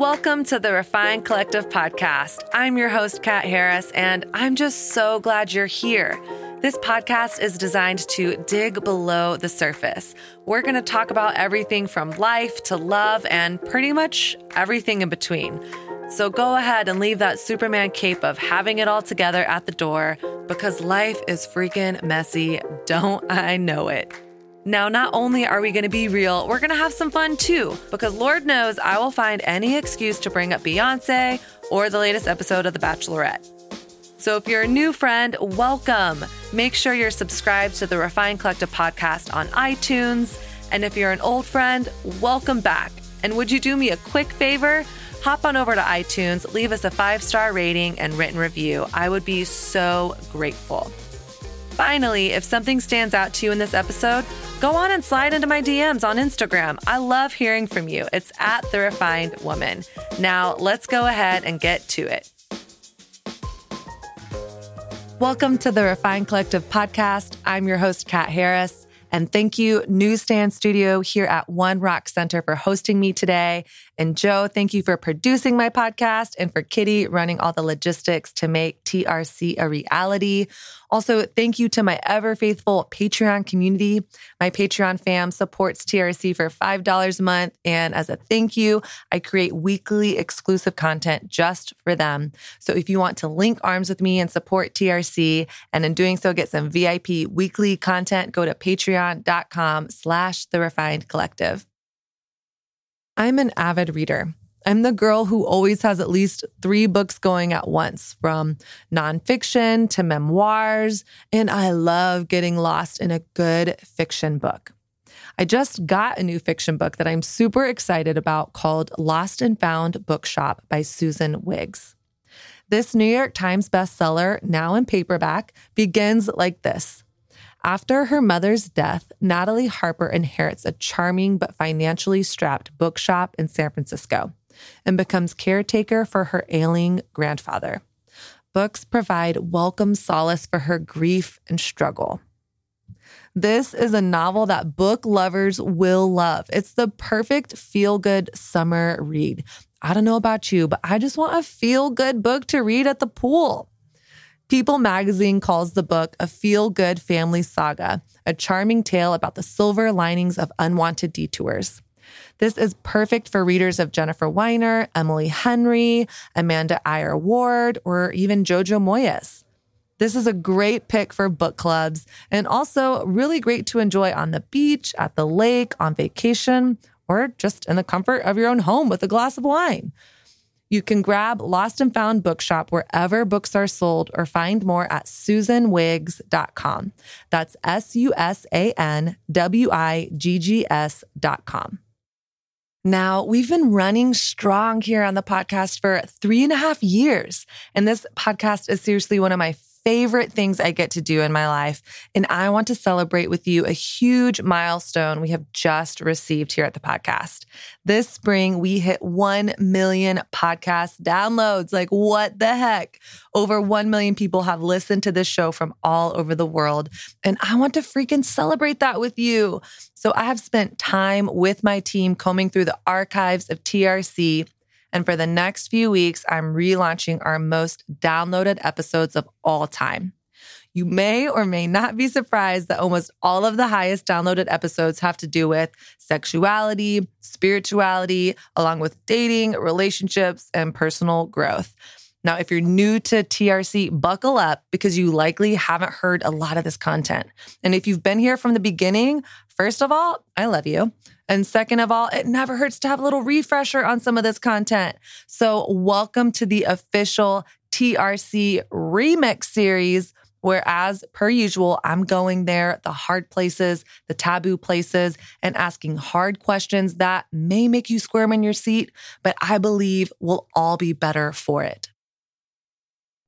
Welcome to the Refined Collective podcast. I'm your host, Kat Harris, and I'm just so glad you're here. This podcast is designed to dig below the surface. We're going to talk about everything from life to love and pretty much everything in between. So go ahead and leave that Superman cape of having it all together at the door because life is freaking messy. Don't I know it? Now, not only are we going to be real, we're going to have some fun too, because Lord knows I will find any excuse to bring up Beyonce or the latest episode of The Bachelorette. So, if you're a new friend, welcome. Make sure you're subscribed to the Refined Collective podcast on iTunes. And if you're an old friend, welcome back. And would you do me a quick favor? Hop on over to iTunes, leave us a five star rating and written review. I would be so grateful. Finally, if something stands out to you in this episode, go on and slide into my DMs on Instagram. I love hearing from you. It's at The Refined Woman. Now, let's go ahead and get to it. Welcome to the Refined Collective podcast. I'm your host, Kat Harris. And thank you, Newsstand Studio here at One Rock Center for hosting me today. And Joe, thank you for producing my podcast and for Kitty running all the logistics to make TRC a reality. Also, thank you to my ever faithful Patreon community. My Patreon fam supports TRC for $5 a month. And as a thank you, I create weekly exclusive content just for them. So if you want to link arms with me and support TRC, and in doing so, get some VIP weekly content, go to patreon.com slash the refined collective. I'm an avid reader. I'm the girl who always has at least three books going at once, from nonfiction to memoirs, and I love getting lost in a good fiction book. I just got a new fiction book that I'm super excited about called Lost and Found Bookshop by Susan Wiggs. This New York Times bestseller, now in paperback, begins like this. After her mother's death, Natalie Harper inherits a charming but financially strapped bookshop in San Francisco and becomes caretaker for her ailing grandfather. Books provide welcome solace for her grief and struggle. This is a novel that book lovers will love. It's the perfect feel good summer read. I don't know about you, but I just want a feel good book to read at the pool. People magazine calls the book a feel good family saga, a charming tale about the silver linings of unwanted detours. This is perfect for readers of Jennifer Weiner, Emily Henry, Amanda Eyre Ward, or even Jojo Moyes. This is a great pick for book clubs and also really great to enjoy on the beach, at the lake, on vacation, or just in the comfort of your own home with a glass of wine. You can grab Lost and Found Bookshop wherever books are sold or find more at susanwiggs.com. That's S U S A N W I G G S.com. Now, we've been running strong here on the podcast for three and a half years. And this podcast is seriously one of my favorite things I get to do in my life. And I want to celebrate with you a huge milestone we have just received here at the podcast. This spring, we hit 1 million podcast downloads. Like, what the heck? Over 1 million people have listened to this show from all over the world. And I want to freaking celebrate that with you. So I have spent time with my team combing through the archives of TRC and for the next few weeks, I'm relaunching our most downloaded episodes of all time. You may or may not be surprised that almost all of the highest downloaded episodes have to do with sexuality, spirituality, along with dating, relationships, and personal growth. Now, if you're new to TRC, buckle up because you likely haven't heard a lot of this content. And if you've been here from the beginning, first of all, I love you. And second of all, it never hurts to have a little refresher on some of this content. So, welcome to the official TRC remix series, where, as per usual, I'm going there, the hard places, the taboo places, and asking hard questions that may make you squirm in your seat, but I believe we'll all be better for it.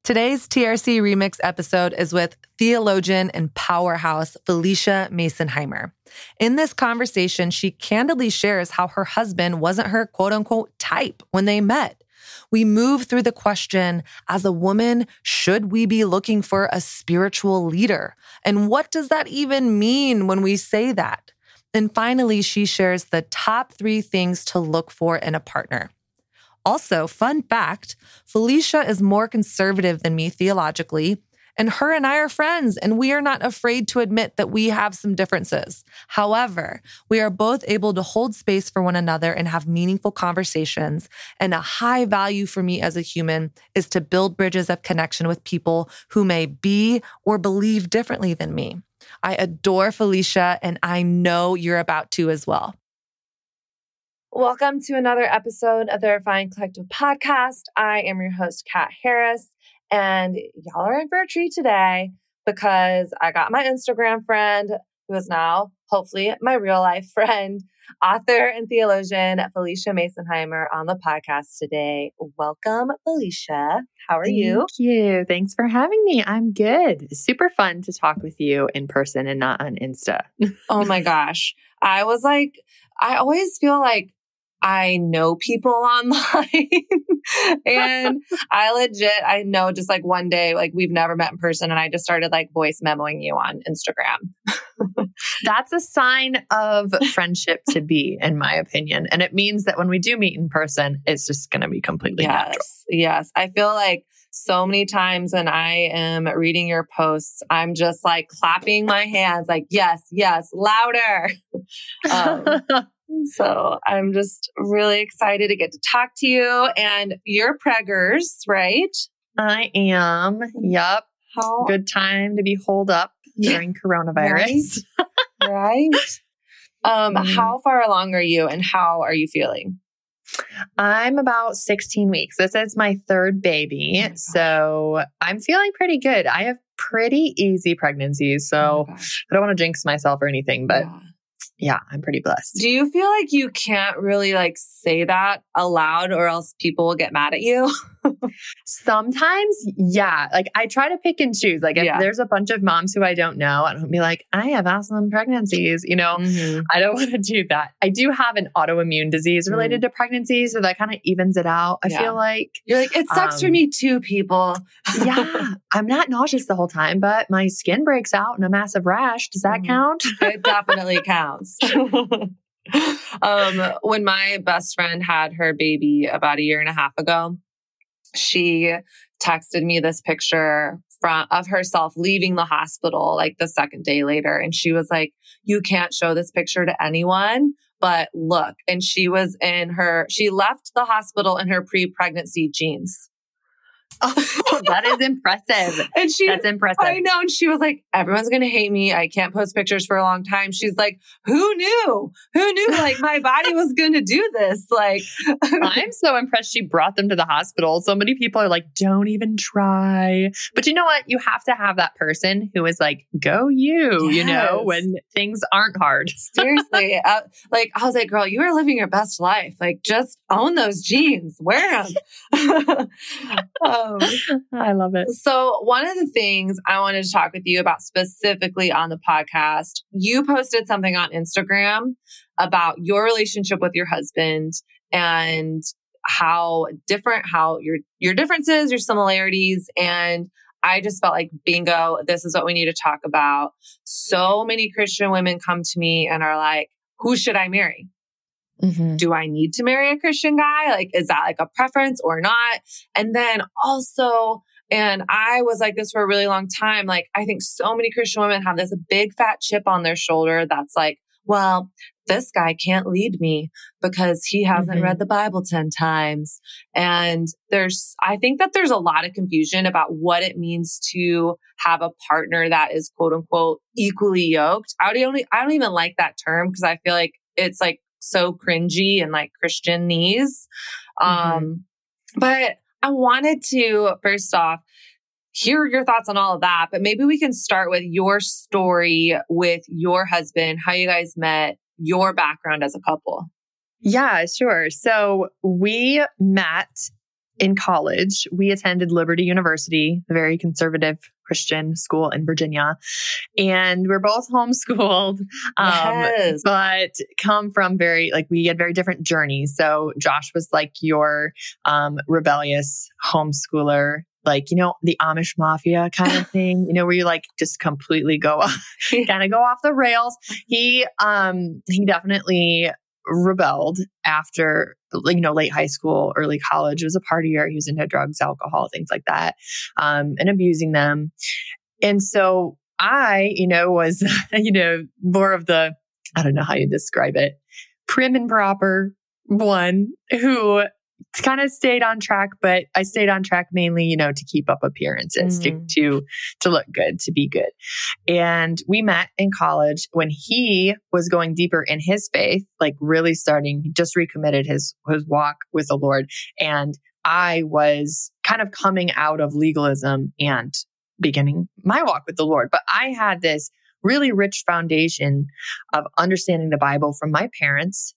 Today's TRC Remix episode is with theologian and powerhouse Phylicia Masonheimer. In this conversation, she candidly shares how her husband wasn't her quote unquote type when they met. We move through the question as a woman, should we be looking for a spiritual leader? And what does that even mean when we say that? And finally, she shares the top three things to look for in a partner. Also, fun fact Phylicia is more conservative than me theologically, and her and I are friends, and we are not afraid to admit that we have some differences. However, we are both able to hold space for one another and have meaningful conversations. And a high value for me as a human is to build bridges of connection with people who may be or believe differently than me. I adore Phylicia, and I know you're about to as well. Welcome to another episode of the Refined Collective podcast. I am your host, Kat Harris, and y'all are in for a treat today because I got my Instagram friend, who is now hopefully my real life friend, author and theologian Phylicia Masonheimer on the podcast today. Welcome, Phylicia. How are Thank you? Thank you. Thanks for having me. I'm good. Super fun to talk with you in person and not on Insta. oh my gosh. I was like, I always feel like I know people online and I legit, I know just like one day, like we've never met in person and I just started like voice memoing you on Instagram. That's a sign of friendship to be, in my opinion. And it means that when we do meet in person, it's just going to be completely yes, natural. Yes. I feel like so many times when I am reading your posts, I'm just like clapping my hands, like, yes, yes, louder. Um, so I'm just really excited to get to talk to you. And you're preggers, right? I am. Yep. How good time to be holed up during coronavirus. Right. right? Um, mm. how far along are you and how are you feeling? I'm about 16 weeks. This is my third baby. Oh so I'm feeling pretty good. I have pretty easy pregnancies. So oh I don't want to jinx myself or anything, but yeah yeah, I'm pretty blessed. Do you feel like you can't really like say that aloud or else people will get mad at you? Sometimes, yeah. Like I try to pick and choose. Like if yeah. there's a bunch of moms who I don't know, I don't be like, I have awesome pregnancies. You know, mm-hmm. I don't want to do that. I do have an autoimmune disease related mm. to pregnancy, so that kind of evens it out. I yeah. feel like you're like it sucks um, for me too, people. yeah, I'm not nauseous the whole time, but my skin breaks out in a massive rash. Does that mm. count? it definitely counts. um, when my best friend had her baby about a year and a half ago, she texted me this picture from of herself leaving the hospital like the second day later and she was like you can't show this picture to anyone but look and she was in her she left the hospital in her pre-pregnancy jeans Oh, that is impressive. and she, that's impressive. I know. And she was like, everyone's going to hate me. I can't post pictures for a long time. She's like, who knew? Who knew like my body was going to do this? Like, I'm so impressed she brought them to the hospital. So many people are like, don't even try. But you know what? You have to have that person who is like, go you, yes. you know, when things aren't hard. Seriously. Uh, like, I was like, girl, you are living your best life. Like, just own those jeans, wear them. um, Oh, I love it. So, one of the things I wanted to talk with you about specifically on the podcast, you posted something on Instagram about your relationship with your husband and how different how your your differences, your similarities and I just felt like bingo, this is what we need to talk about. So many Christian women come to me and are like, who should I marry? Mm-hmm. Do I need to marry a Christian guy? Like, is that like a preference or not? And then also, and I was like this for a really long time. Like, I think so many Christian women have this big fat chip on their shoulder that's like, well, this guy can't lead me because he hasn't mm-hmm. read the Bible 10 times. And there's, I think that there's a lot of confusion about what it means to have a partner that is quote unquote equally yoked. I don't, I don't even like that term because I feel like it's like so cringy and like Christianese. Mm-hmm. Um, but I wanted to first off hear your thoughts on all of that, but maybe we can start with your story with your husband, how you guys met, your background as a couple. Yeah, sure. So we met in college. We attended Liberty University, a very conservative Christian school in Virginia. And we're both homeschooled, um, yes. but come from very, like, we had very different journeys. So Josh was like your um, rebellious homeschooler like you know the amish mafia kind of thing you know where you like just completely go off, kind of go off the rails he um he definitely rebelled after you know late high school early college. Was a partier he was into drugs alcohol things like that um, and abusing them. And so i you know was you know more of the i don't know how you describe it prim and proper one who kind of stayed on track, but I stayed on track mainly, you know, to keep up appearances, mm. to, to, to look good, to be good. And we met in college when he was going deeper in his faith, like really starting, he just recommitted his, his walk with the Lord. And I was kind of coming out of legalism and beginning my walk with the Lord. But I had this really rich foundation of understanding the Bible from my parents.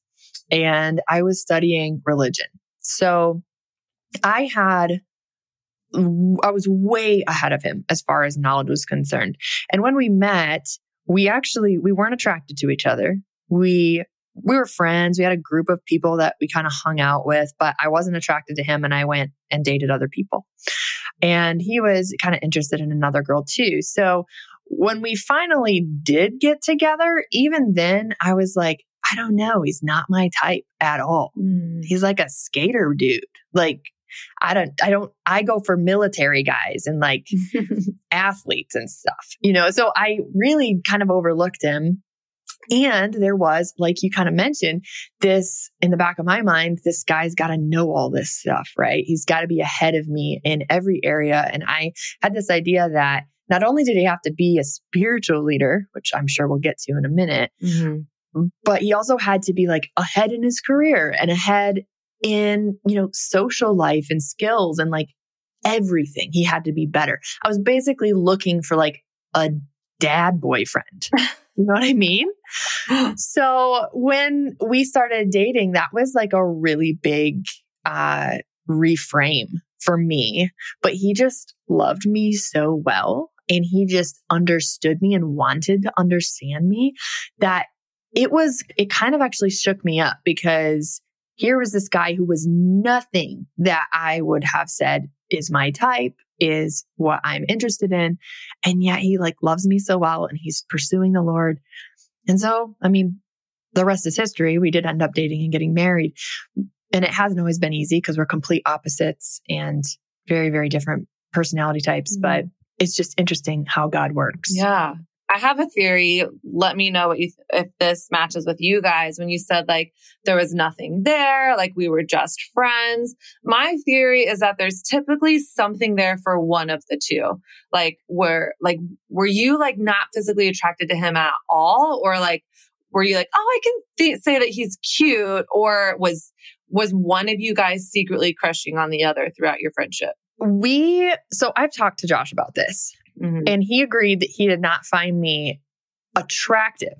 And I was studying religion. So I had, I was way ahead of him as far as knowledge was concerned. And when we met, we actually, we weren't attracted to each other. We, we were friends. We had a group of people that we kind of hung out with, but I wasn't attracted to him and I went and dated other people. And he was kind of interested in another girl too. So when we finally did get together, even then I was like, I don't know. He's not my type at all. Mm. He's like a skater dude. Like, I don't, I don't, I go for military guys and like athletes and stuff, you know? So I really kind of overlooked him. And there was, like you kind of mentioned, this in the back of my mind, this guy's got to know all this stuff, right? He's got to be ahead of me in every area. And I had this idea that not only did he have to be a spiritual leader, which I'm sure we'll get to in a minute, mm-hmm but he also had to be like ahead in his career and ahead in, you know, social life and skills and like everything. He had to be better. I was basically looking for like a dad boyfriend. You know what I mean? so when we started dating, that was like a really big uh, reframe for me. But he just loved me so well and he just understood me and wanted to understand me that it was, it kind of actually shook me up because here was this guy who was nothing that I would have said is my type, is what I'm interested in. And yet he like loves me so well and he's pursuing the Lord. And so, I mean, the rest is history. We did end up dating and getting married. And it hasn't always been easy because we're complete opposites and very, very different personality types. Mm-hmm. But it's just interesting how God works. Yeah. I have a theory. Let me know what you th- if this matches with you guys. When you said like there was nothing there, like we were just friends. My theory is that there's typically something there for one of the two. Like were like were you like not physically attracted to him at all, or like were you like oh I can th- say that he's cute, or was was one of you guys secretly crushing on the other throughout your friendship? We so I've talked to Josh about this Mm-hmm. And he agreed that he did not find me attractive.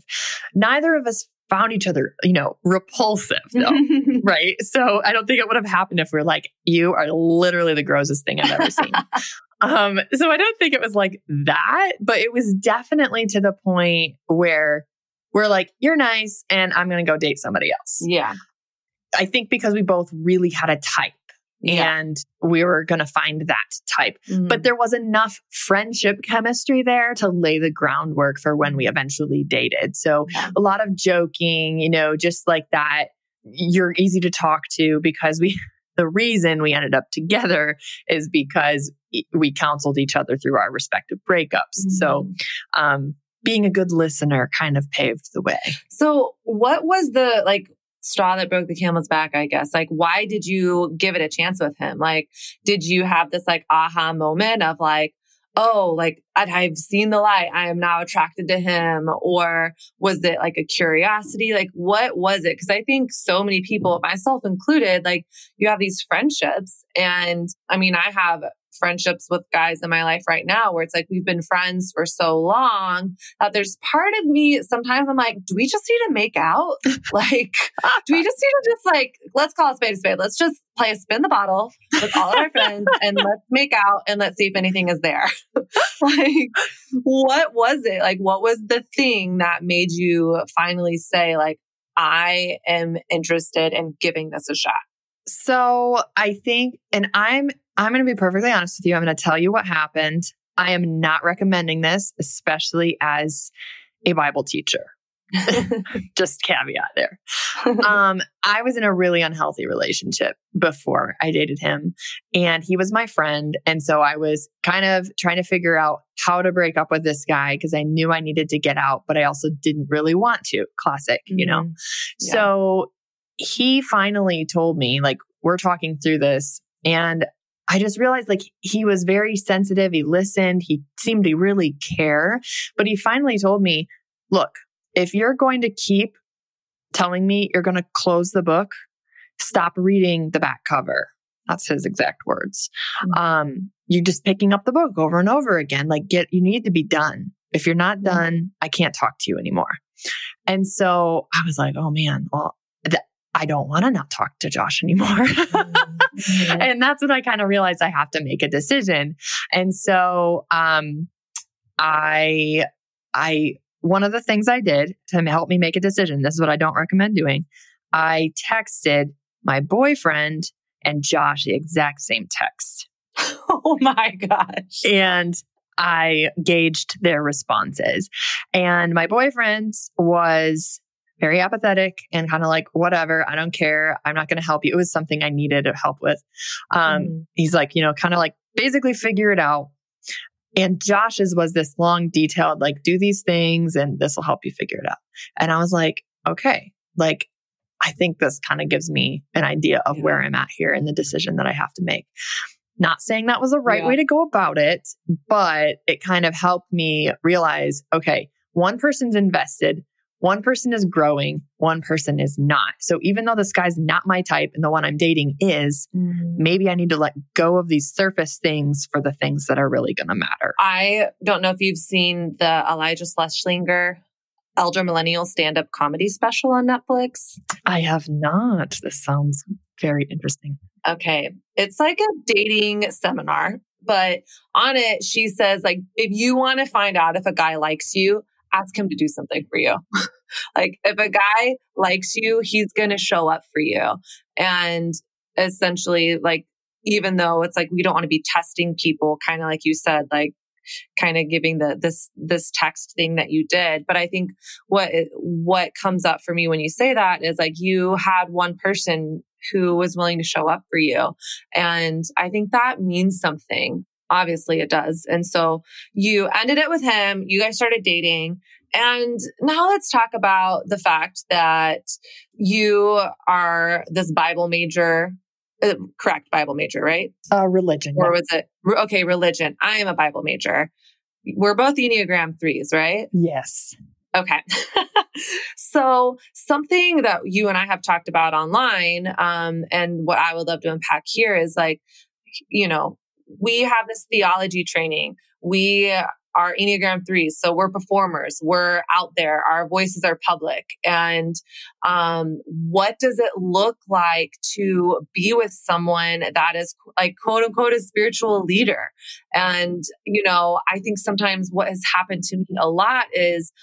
Neither of us found each other, you know, repulsive though. right. So I don't think it would have happened if we are like, you are literally the grossest thing I've ever seen. um, so I don't think it was like that, but it was definitely to the point where we're like, you're nice and I'm going to go date somebody else. Yeah. I think because we both really had a type yeah. and we were going to find that type. Mm-hmm. But there was enough friendship chemistry there to lay the groundwork for when we eventually dated. So yeah. a lot of joking, you know, just like that. You're easy to talk to because we, the reason we ended up together is because we counseled each other through our respective breakups. Mm-hmm. So, um, being a good listener kind of paved the way. So, what was the like straw that broke the camel's back, I guess. Like, why did you give it a chance with him? Like, did you have this like aha moment of like, oh, like I've seen the light. I am now attracted to him. Or was it like a curiosity? Like, what was it? Cause I think so many people, myself included, like you have these friendships. And I mean, I have friendships with guys in my life right now where it's like we've been friends for so long that there's part of me sometimes I'm like, do we just need to make out? like, do we just need to just like, let's call a spade a spade. Let's just play a spin the bottle with all of our friends and let's make out and let's see if anything is there. like, what was it? Like, what was the thing that made you finally say, like, I am interested in giving this a shot? So I think, and I'm I'm going to be perfectly honest with you. I'm going to tell you what happened. I am not recommending this, especially as a Bible teacher. Just caveat there. um, I was in a really unhealthy relationship before I dated him, and he was my friend. And so I was kind of trying to figure out how to break up with this guy because I knew I needed to get out, but I also didn't really want to. Classic, you know? Mm-hmm. Yeah. So he finally told me, like, we're talking through this, and I just realized like he was very sensitive. He listened. He seemed to really care. But he finally told me, look, if you're going to keep telling me you're going to close the book, stop reading the back cover. That's his exact words. Mm-hmm. Um, you're just picking up the book over and over again. Like get, you need to be done. If you're not mm-hmm. done, I can't talk to you anymore. And so I was like, oh man, well, I don't want to not talk to Josh anymore. mm-hmm. And that's when I kind of realized I have to make a decision. And so, um, I, I one of the things I did to help me make a decision, this is what I don't recommend doing. I texted my boyfriend and Josh the exact same text. oh my gosh. And I gauged their responses. And my boyfriend was very apathetic and kind of like, whatever, I don't care. I'm not going to help you. It was something I needed help with. Um, mm. He's like, you know, kind of like basically figure it out. And Josh's was this long, detailed, like, do these things and this will help you figure it out. And I was like, okay, like, I think this kind of gives me an idea of yeah. where I'm at here and the decision that I have to make. Not saying that was the right yeah. way to go about it, but it kind of helped me realize, okay, one person's invested, one person is growing, one person is not. So even though this guy's not my type and the one I'm dating is, mm-hmm. maybe I need to let go of these surface things for the things that are really going to matter. I don't know if you've seen the Iliza Shlesinger Elder Millennial stand up comedy special on Netflix. I have not. This sounds very interesting. Okay. It's like a dating seminar, but on it, she says, like, if you want to find out if a guy likes you, ask him to do something for you. like if a guy likes you, he's going to show up for you. And essentially like even though it's like we don't want to be testing people kind of like you said like kind of giving the this this text thing that you did but i think what what comes up for me when you say that is like you had one person who was willing to show up for you and i think that means something obviously it does and so you ended it with him you guys started dating and now let's talk about the fact that you are this Bible major, uh, correct Bible major, right? Uh, religion. Or was it? Okay, religion. I am a Bible major. We're both Enneagram threes, right? Yes. Okay. so something that you and I have talked about online, um, and what I would love to unpack here is like, you know, we have this theology training. We are Enneagram threes. So we're performers. We're out there. Our voices are public. And um, what does it look like to be with someone that is like quote unquote a spiritual leader? And, you know, I think sometimes what has happened to me a lot is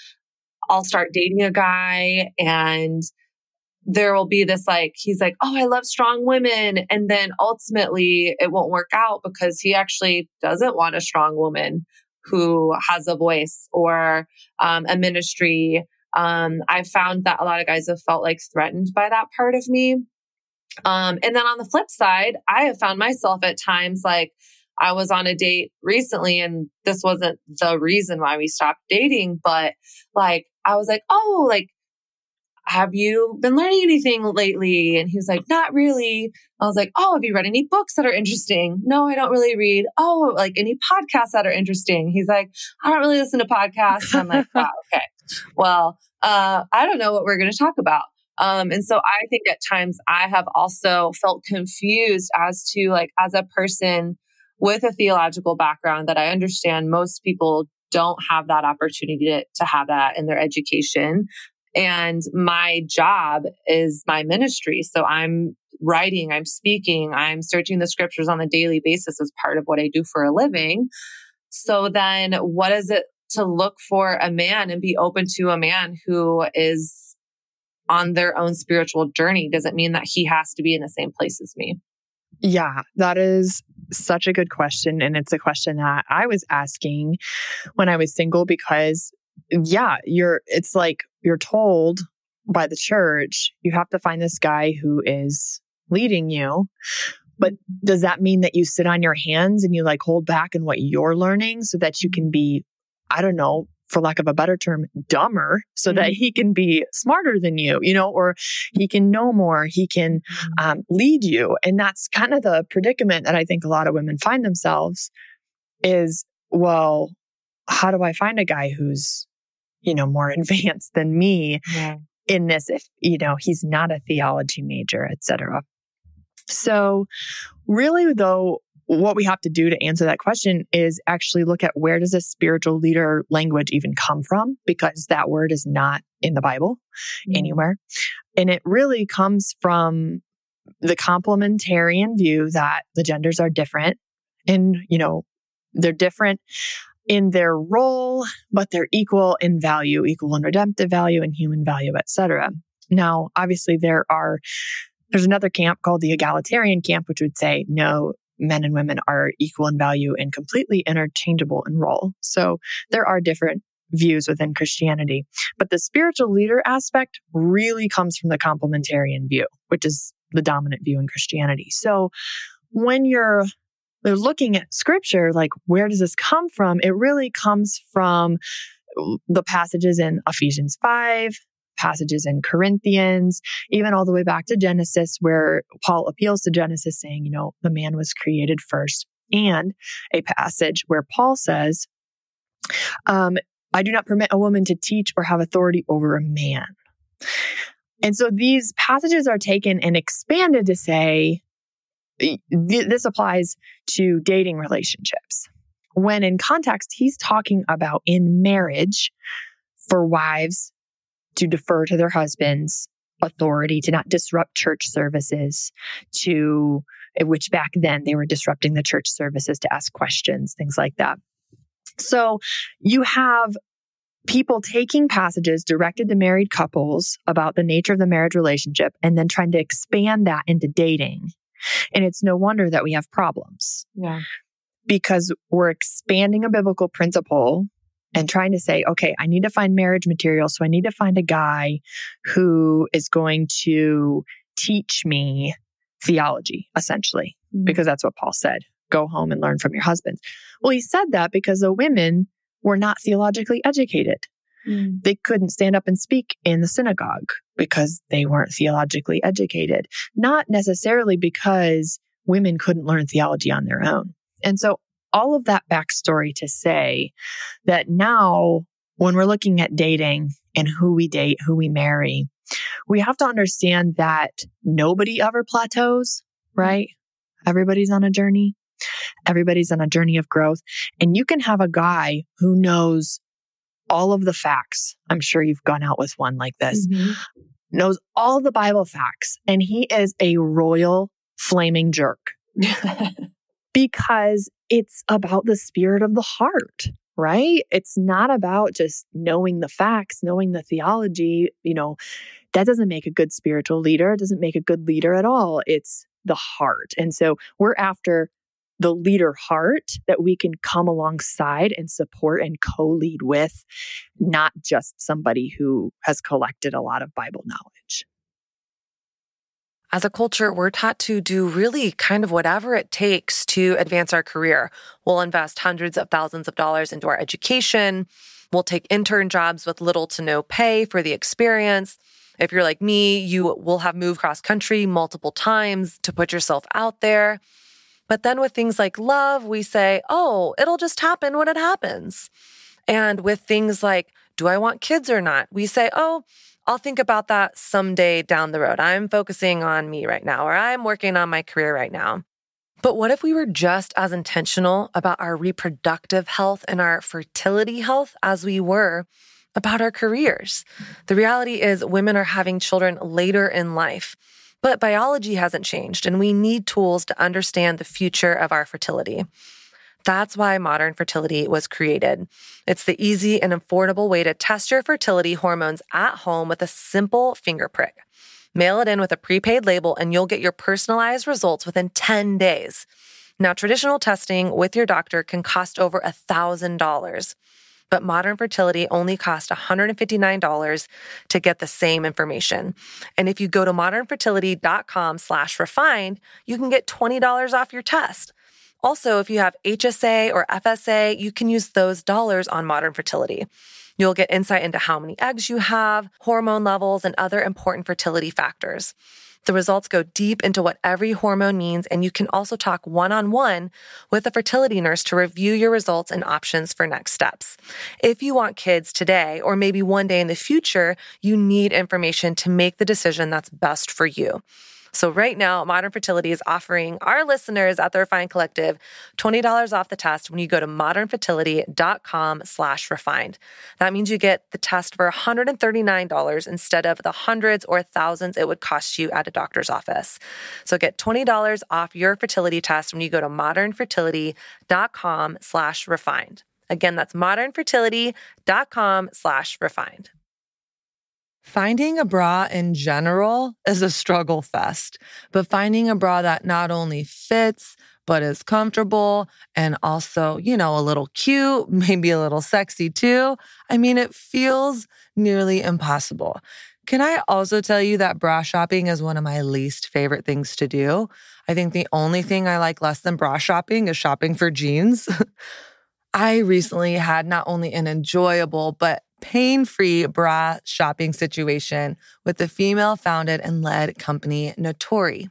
I'll start dating a guy and there will be this like, he's like, oh, I love strong women. And then ultimately it won't work out because he actually doesn't want a strong woman who has a voice or um, a ministry. Um, I've found that a lot of guys have felt like threatened by that part of me. Um, and then on the flip side, I have found myself at times like I was on a date recently and this wasn't the reason why we stopped dating, but like I was like, oh, like have you been learning anything lately? And he was like, not really. I was like, oh, have you read any books that are interesting? No, I don't really read. Oh, like any podcasts that are interesting? He's like, I don't really listen to podcasts. And I'm like, wow, okay. Well, uh, I don't know what we're going to talk about. Um, and so I think at times I have also felt confused as to like, as a person with a theological background that I understand most people don't have that opportunity to, to have that in their education. And my job is my ministry. So I'm writing, I'm speaking, I'm searching the scriptures on a daily basis as part of what I do for a living. So then what is it to look for a man and be open to a man who is on their own spiritual journey? Doesn't mean that he has to be in the same place as me. Yeah, that is such a good question. And it's a question that I was asking when I was single because yeah, you're, it's like you're told by the church, you have to find this guy who is leading you. But does that mean that you sit on your hands and you like hold back in what you're learning so that you can be, I don't know, for lack of a better term, dumber so mm-hmm. that he can be smarter than you, you know, or he can know more, he can mm-hmm. um, lead you. And that's kind of the predicament that I think a lot of women find themselves is, well, how do I find a guy who's, you know, more advanced than me yeah. in this if, you know, he's not a theology major, et cetera. So really though, what we have to do to answer that question is actually look at where does a spiritual leader language even come from? Because that word is not in the Bible mm-hmm. anywhere. And it really comes from the complementarian view that the genders are different and, you know, they're different in their role, but they're equal in value, equal in redemptive value and human value, etc. Now, obviously there are there's another camp called the egalitarian camp, which would say, no, men and women are equal in value and completely interchangeable in role. So there are different views within Christianity. But the spiritual leader aspect really comes from the complementarian view, which is the dominant view in Christianity. So when you're they're looking at scripture, like where does this come from? It really comes from the passages in Ephesians 5, passages in Corinthians, even all the way back to Genesis, where Paul appeals to Genesis saying, you know, the man was created first. And a passage where Paul says, um, I do not permit a woman to teach or have authority over a man. And so these passages are taken and expanded to say, this applies to dating relationships. When in context, he's talking about in marriage for wives to defer to their husbands' authority, to not disrupt church services, to eh, which back then they were disrupting the church services to ask questions, things like that. So you have people taking passages directed to married couples about the nature of the marriage relationship and then trying to expand that into dating and it's no wonder that we have problems. Yeah. Because we're expanding a biblical principle and trying to say, okay, I need to find marriage material. So I need to find a guy who is going to teach me theology, essentially, mm-hmm. because that's what Paul said. Go home and learn from your husbands. Well, he said that because the women were not theologically educated. Mm. They couldn't stand up and speak in the synagogue because they weren't theologically educated, not necessarily because women couldn't learn theology on their own. And so all of that backstory to say that now when we're looking at dating and who we date, who we marry, we have to understand that nobody ever plateaus, right? Everybody's on a journey. Everybody's on a journey of growth. And you can have a guy who knows all of the facts. I'm sure you've gone out with one like this. Mm-hmm. Knows all the Bible facts and he is a royal flaming jerk. because it's about the spirit of the heart, right? It's not about just knowing the facts, knowing the theology, you know, that doesn't make a good spiritual leader. It doesn't make a good leader at all. It's the heart. And so we're after the leader heart that we can come alongside and support and co lead with, not just somebody who has collected a lot of Bible knowledge. As a culture, we're taught to do really kind of whatever it takes to advance our career. We'll invest hundreds of thousands of dollars into our education. We'll take intern jobs with little to no pay for the experience. If you're like me, you will have moved cross country multiple times to put yourself out there. But then with things like love, we say, oh, it'll just happen when it happens. And with things like, do I want kids or not? We say, oh, I'll think about that someday down the road. I'm focusing on me right now, or I'm working on my career right now. But what if we were just as intentional about our reproductive health and our fertility health as we were about our careers? Mm-hmm. The reality is, women are having children later in life. But biology hasn't changed, and we need tools to understand the future of our fertility. That's why modern fertility was created. It's the easy and affordable way to test your fertility hormones at home with a simple finger prick. Mail it in with a prepaid label, and you'll get your personalized results within 10 days. Now, traditional testing with your doctor can cost over $1,000. But Modern Fertility only costs $159 to get the same information. And if you go to modernfertility.com slash refined, you can get $20 off your test. Also, if you have HSA or FSA, you can use those dollars on Modern Fertility. You'll get insight into how many eggs you have, hormone levels, and other important fertility factors. The results go deep into what every hormone means, and you can also talk one on one with a fertility nurse to review your results and options for next steps. If you want kids today, or maybe one day in the future, you need information to make the decision that's best for you. So right now, Modern Fertility is offering our listeners at the Refined Collective $20 off the test when you go to modernfertility.com slash refined. That means you get the test for $139 instead of the hundreds or thousands it would cost you at a doctor's office. So get $20 off your fertility test when you go to modernfertility.com slash refined. Again, that's modernfertility.com slash refined. Finding a bra in general is a struggle fest, but finding a bra that not only fits, but is comfortable and also, you know, a little cute, maybe a little sexy too. I mean, it feels nearly impossible. Can I also tell you that bra shopping is one of my least favorite things to do? I think the only thing I like less than bra shopping is shopping for jeans. I recently had not only an enjoyable, but pain free bra shopping situation with the female founded and led company Natori.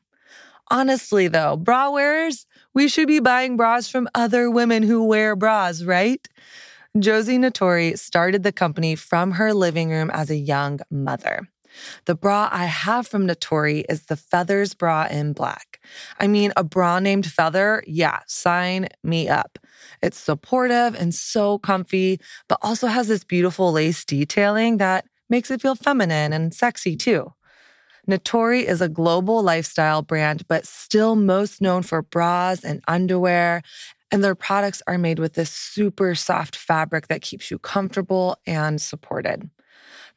Honestly, though, bra wearers, we should be buying bras from other women who wear bras, right? Josie Natori started the company from her living room as a young mother. The bra I have from Natori is the Feathers bra in black. I mean, a bra named Feather? Yeah, sign me up. It's supportive and so comfy, but also has this beautiful lace detailing that makes it feel feminine and sexy too. Natori is a global lifestyle brand, but still most known for bras and underwear. And their products are made with this super soft fabric that keeps you comfortable and supported.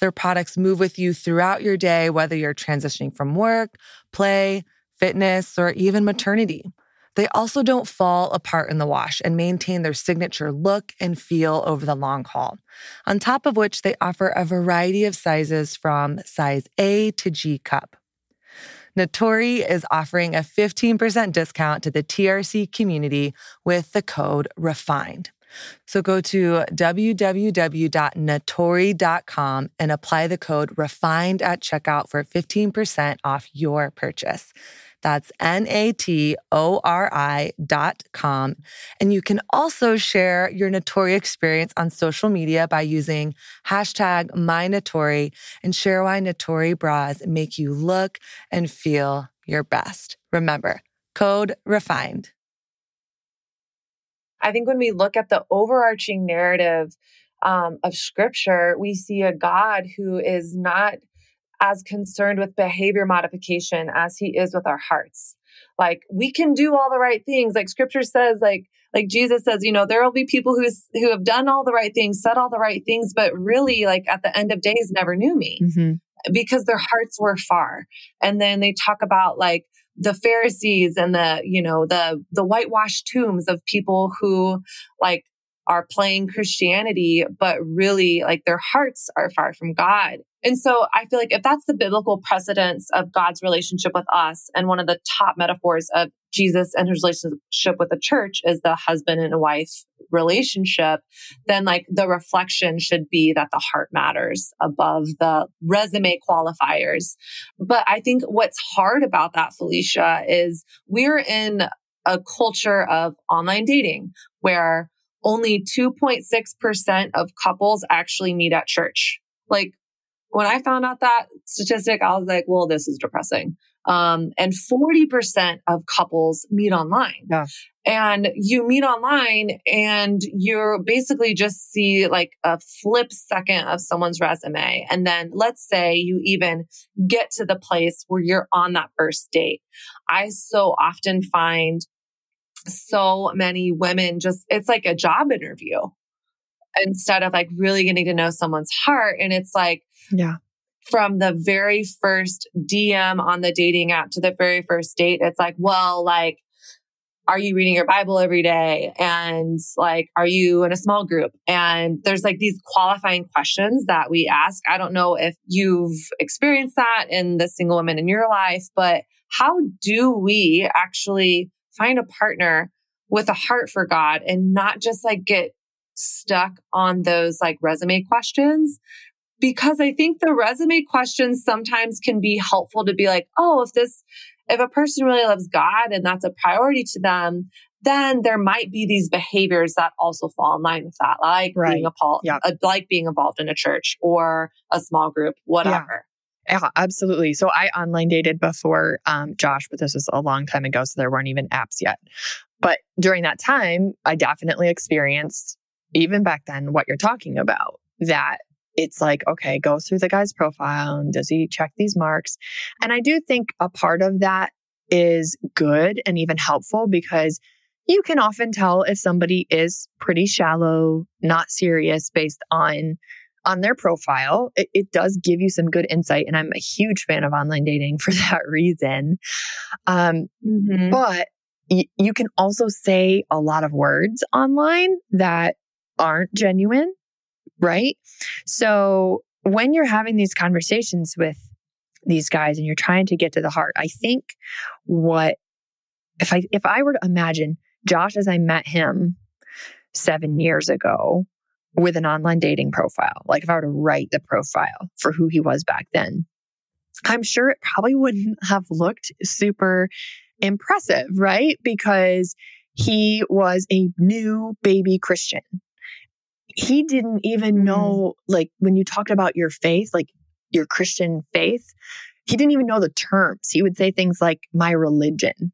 Their products move with you throughout your day, whether you're transitioning from work, play, fitness, or even maternity. They also don't fall apart in the wash and maintain their signature look and feel over the long haul. On top of which, they offer a variety of sizes from size A to G cup. Natori is offering a 15% discount to the TRC community with the code REFINED. So go to www.natori.com and apply the code REFINED at checkout for 15% off your purchase. That's N A T O R I dot com. And you can also share your Natori experience on social media by using hashtag MyNatori and share why Natori bras make you look and feel your best. Remember, code refined. I think when we look at the overarching narrative um, of scripture, we see a God who is not as concerned with behavior modification as he is with our hearts. Like we can do all the right things. Like scripture says, like, like Jesus says, you know, there will be people who who have done all the right things, said all the right things, but really like at the end of days never knew me mm-hmm. because their hearts were far. And then they talk about like the Pharisees and the, you know, the, the whitewashed tombs of people who like are playing Christianity, but really like their hearts are far from God. And so I feel like if that's the biblical precedence of God's relationship with us, and one of the top metaphors of Jesus and his relationship with the church is the husband and wife relationship, then like the reflection should be that the heart matters above the resume qualifiers. But I think what's hard about that, Phylicia, is we're in a culture of online dating where only 2.6% of couples actually meet at church. Like when I found out that statistic, I was like, well, this is depressing. Um, and 40% of couples meet online. Yeah. And you meet online and you're basically just see like a flip second of someone's resume. And then let's say you even get to the place where you're on that first date. I so often find so many women just, it's like a job interview instead of like really getting to know someone's heart. And it's like, yeah. From the very first DM on the dating app to the very first date, it's like, well, like, are you reading your Bible every day? And like, are you in a small group? And there's like these qualifying questions that we ask. I don't know if you've experienced that in the single woman in your life, but how do we actually find a partner with a heart for God and not just like get stuck on those like resume questions? Because I think the resume questions sometimes can be helpful to be like, oh, if this if a person really loves God and that's a priority to them, then there might be these behaviors that also fall in line with that, like right. being a, yeah. Uh, a, like being involved in a church or a small group, whatever. Yeah. absolutely. So I online dated before um, Josh, but this was a long time ago, so there weren't even apps yet. But during that time, I definitely experienced, even back then, what you're talking about. That it's like, okay, go through the guy's profile and does he check these marks? And I do think a part of that is good and even helpful because you can often tell if somebody is pretty shallow, not serious based on on their profile. It, it, does give you some good insight. And I'm a huge fan of online dating for that reason. Um, mm-hmm. But y- you can also say a lot of words online that aren't genuine right? So when you're having these conversations with these guys and you're trying to get to the heart, I think what if I if I were to imagine Josh as I met him 7 years ago with an online dating profile, like if I were to write the profile for who he was back then, I'm sure it probably wouldn't have looked super impressive, right? Because he was a new baby Christian he didn't even mm-hmm. know, like, when you talked about your faith, like your Christian faith, he didn't even know the terms. He would say things like, my religion.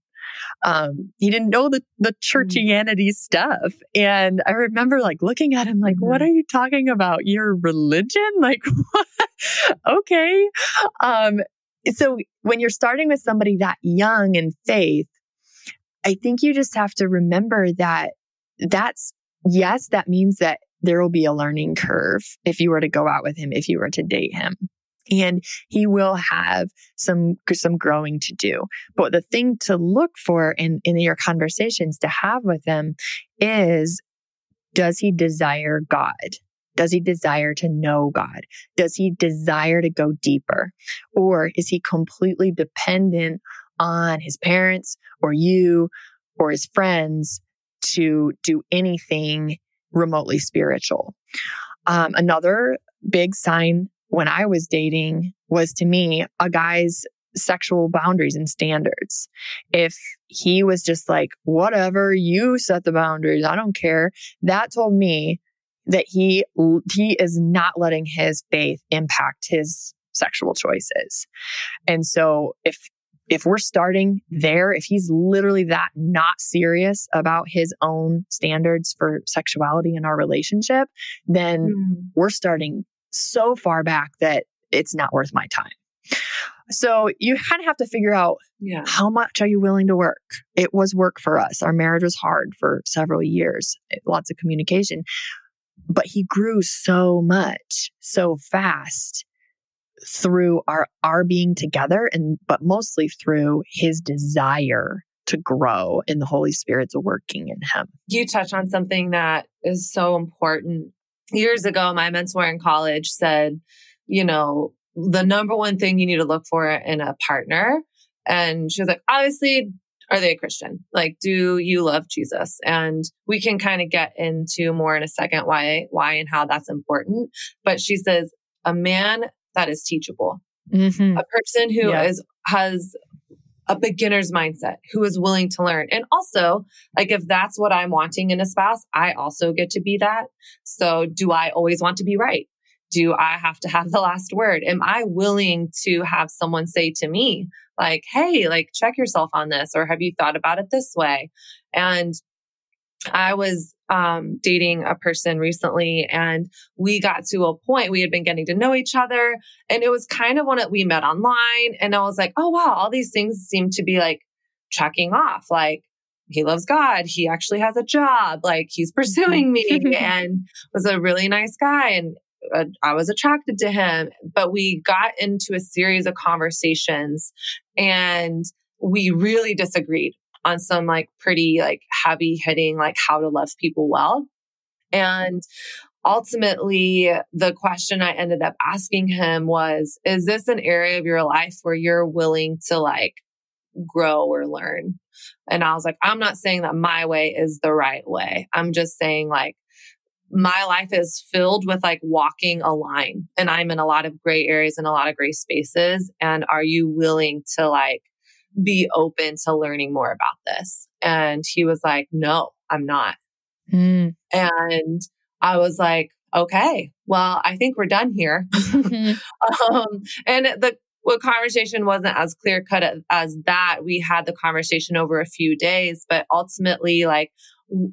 Um, he didn't know the, the mm. churchianity mm-hmm. stuff. And I remember like looking at him like, mm-hmm. what are you talking about? Your religion? Like, okay. Um, so when you're starting with somebody that young in faith, I think you just have to remember that that's, yes, that means that there will be a learning curve if you were to go out with him, if you were to date him. And he will have some, some growing to do. But the thing to look for in, in your conversations to have with him is, does he desire God? Does he desire to know God? Does he desire to go deeper? Or is he completely dependent on his parents or you or his friends to do anything remotely spiritual. Um, another big sign when I was dating was to me a guy's sexual boundaries and standards. If he was just like, whatever, you set the boundaries, I don't care, that told me that he, he is not letting his faith impact his sexual choices. And so if if we're starting there, if he's literally that not serious about his own standards for sexuality in our relationship, then mm. we're starting so far back that it's not worth my time. So you kind of have to figure out yeah. how much are you willing to work? It was work for us. Our marriage was hard for several years, eh, lots of communication, but he grew so much so fast through our our being together and but mostly through his desire to grow in the Holy Spirit's working in him. You touch on something that is so important. Years ago, my mentor in college said, you know, the number one thing you need to look for in a partner. And she was like, obviously, are they a Christian? Like, do you love Jesus? And we can kind of get into more in a second why, why and how that's important. But she says, a man that is teachable. Mm-hmm. A person who yeah. is has a beginner's mindset, who is willing to learn. And also, like if that's what I'm wanting in a spouse, I also get to be that. So do I always want to be right? Do I have to have the last word? Am I willing to have someone say to me, like, hey, like check yourself on this, or have you thought about it this way? And I was um, dating a person recently and we got to a point we had been getting to know each other and it was kind of when it, we met online and I was like, oh wow, all these things seem to be like checking off. Like he loves God. He actually has a job. Like he's pursuing me and was a really nice guy. And uh, I was attracted to him, but we got into a series of conversations and we really disagreed on some like pretty like heavy hitting, like how to love people well. And ultimately the question I ended up asking him was, is this an area of your life where you're willing to like grow or learn? And I was like, I'm not saying that my way is the right way. I'm just saying like, my life is filled with like walking a line and I'm in a lot of gray areas and a lot of gray spaces. And are you willing to like be open to learning more about this? And he was like, no, I'm not. Mm. And I was like, okay, well, I think we're done here. um, and the what conversation wasn't as clear cut as that. We had the conversation over a few days, but ultimately, like,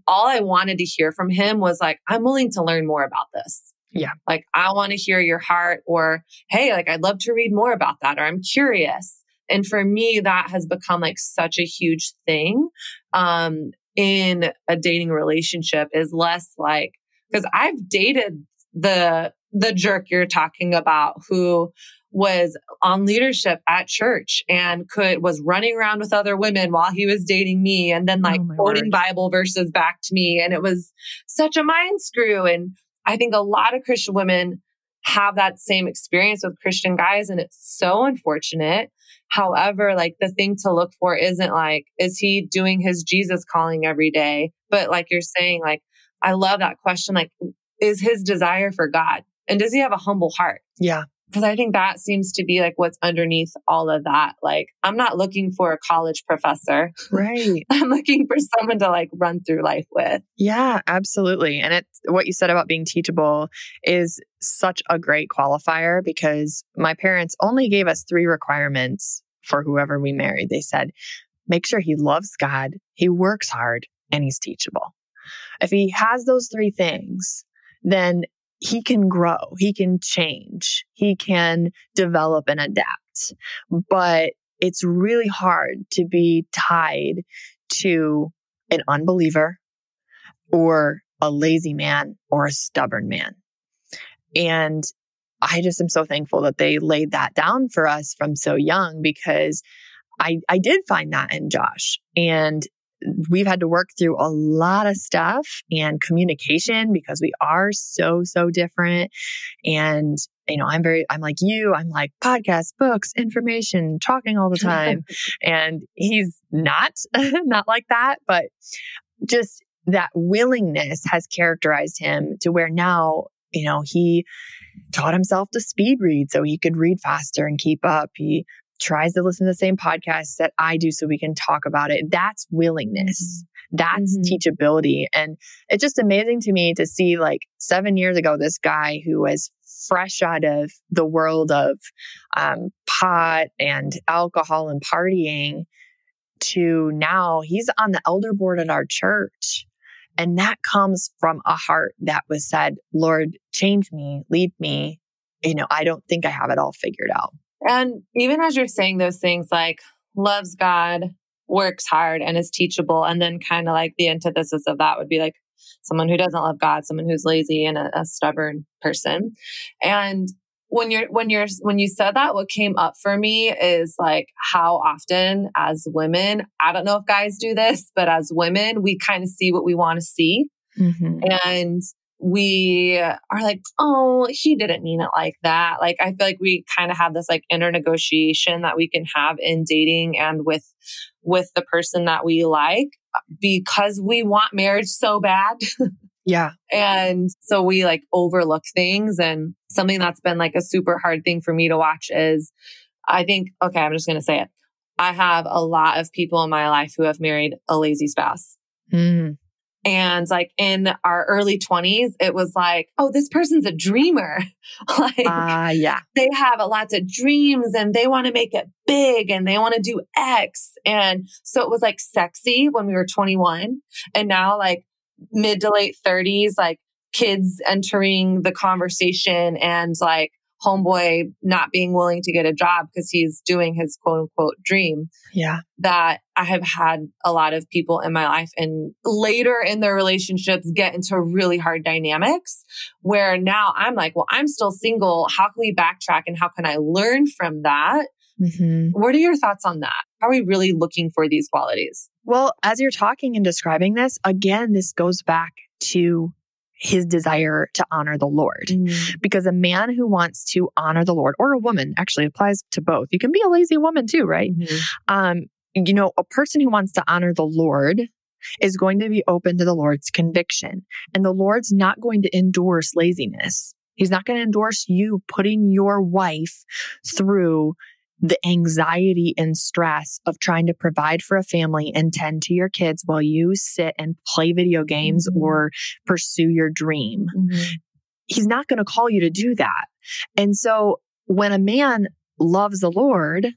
all I wanted to hear from him was like, I'm willing to learn more about this. Yeah. Like, I want to hear your heart, or hey, like, I'd love to read more about that, or I'm curious. And for me, that has become like such a huge thing um, in a dating relationship is less like, because I've dated the the jerk you're talking about who was on leadership at church and could was running around with other women while he was dating me and then like oh quoting word. bible verses back to me. And it was such a mind screw. And i think a lot of christian women have that same experience with christian guys and it's so unfortunate however like the thing to look for isn't like is he doing his jesus calling every day? But like you're saying like i love that question like is his desire for god? And does he have a humble heart? Yeah because I think that seems to be like what's underneath all of that. Like, I'm not looking for a college professor. Right. I'm looking for someone to like run through life with. Yeah, absolutely. And it's what you said about being teachable is such a great qualifier because my parents only gave us three requirements for whoever we married. They said, make sure he loves God, he works hard, and he's teachable. If he has those three things, then he can grow, he can change, he can develop and adapt. But it's really hard to be tied to an unbeliever or a lazy man or a stubborn man. And I just am so thankful that they laid that down for us from so young because I, I did find that in Josh. And we've had to work through a lot of stuff and communication because we are so, so different. And, you know, I'm very, I'm like you, I'm like podcasts, books, information, talking all the time. and he's not, not like that, but just that willingness has characterized him to where now, you know, he taught himself to speed read so he could read faster and keep up. He tries to listen to the same podcasts that I do so we can talk about it. That's willingness. Mm-hmm. That's mm-hmm. teachability. And it's just amazing to me to see like seven years ago, this guy who was fresh out of the world of um, pot and alcohol and partying to now he's on the elder board at our church. And that comes from a heart that was said, Lord, change me, lead me. You know, I don't think I have it all figured out. And even as you're saying those things like loves God, works hard, and is teachable, and then kind of like the antithesis of that would be like someone who doesn't love God, someone who's lazy and a, a stubborn person. And when you're when you're when you said that what came up for me is like how often as women i don't know if guys do this but as women we kind of see what we want to see mm-hmm. and we are like, oh, he didn't mean it like that. Like, I feel like we kind of have this like inner negotiation that we can have in dating and with, with the person that we like because we want marriage so bad. yeah. And so we like overlook things. And something that's been like a super hard thing for me to watch is I think, okay, I'm just going to say it. I have a lot of people in my life who have married a lazy spouse. Mm. And like in our early 20s, it was like, oh, this person's a dreamer. like, uh, yeah. They have lots of dreams and they want to make it big and they want to do X. And so it was like sexy when we were 21. And now, like mid to late 30s, like kids entering the conversation and like homeboy not being willing to get a job because he's doing his quote unquote dream. Yeah. That I have had a lot of people in my life and later in their relationships get into really hard dynamics where now I'm like, well, I'm still single. How can we backtrack and how can I learn from that? Mm-hmm. What are your thoughts on that? Are we really looking for these qualities? Well, as you're talking and describing this, again, this goes back to his desire to honor the Lord. Mm. Because a man who wants to honor the Lord, or a woman, actually applies to both. You can be a lazy woman too, right? Mm-hmm. Um, you know, a person who wants to honor the Lord is going to be open to the Lord's conviction. And the Lord's not going to endorse laziness. He's not going to endorse you putting your wife through the anxiety and stress of trying to provide for a family and tend to your kids while you sit and play video games mm-hmm. or pursue your dream. Mm-hmm. He's not going to call you to do that. And so when a man loves the Lord,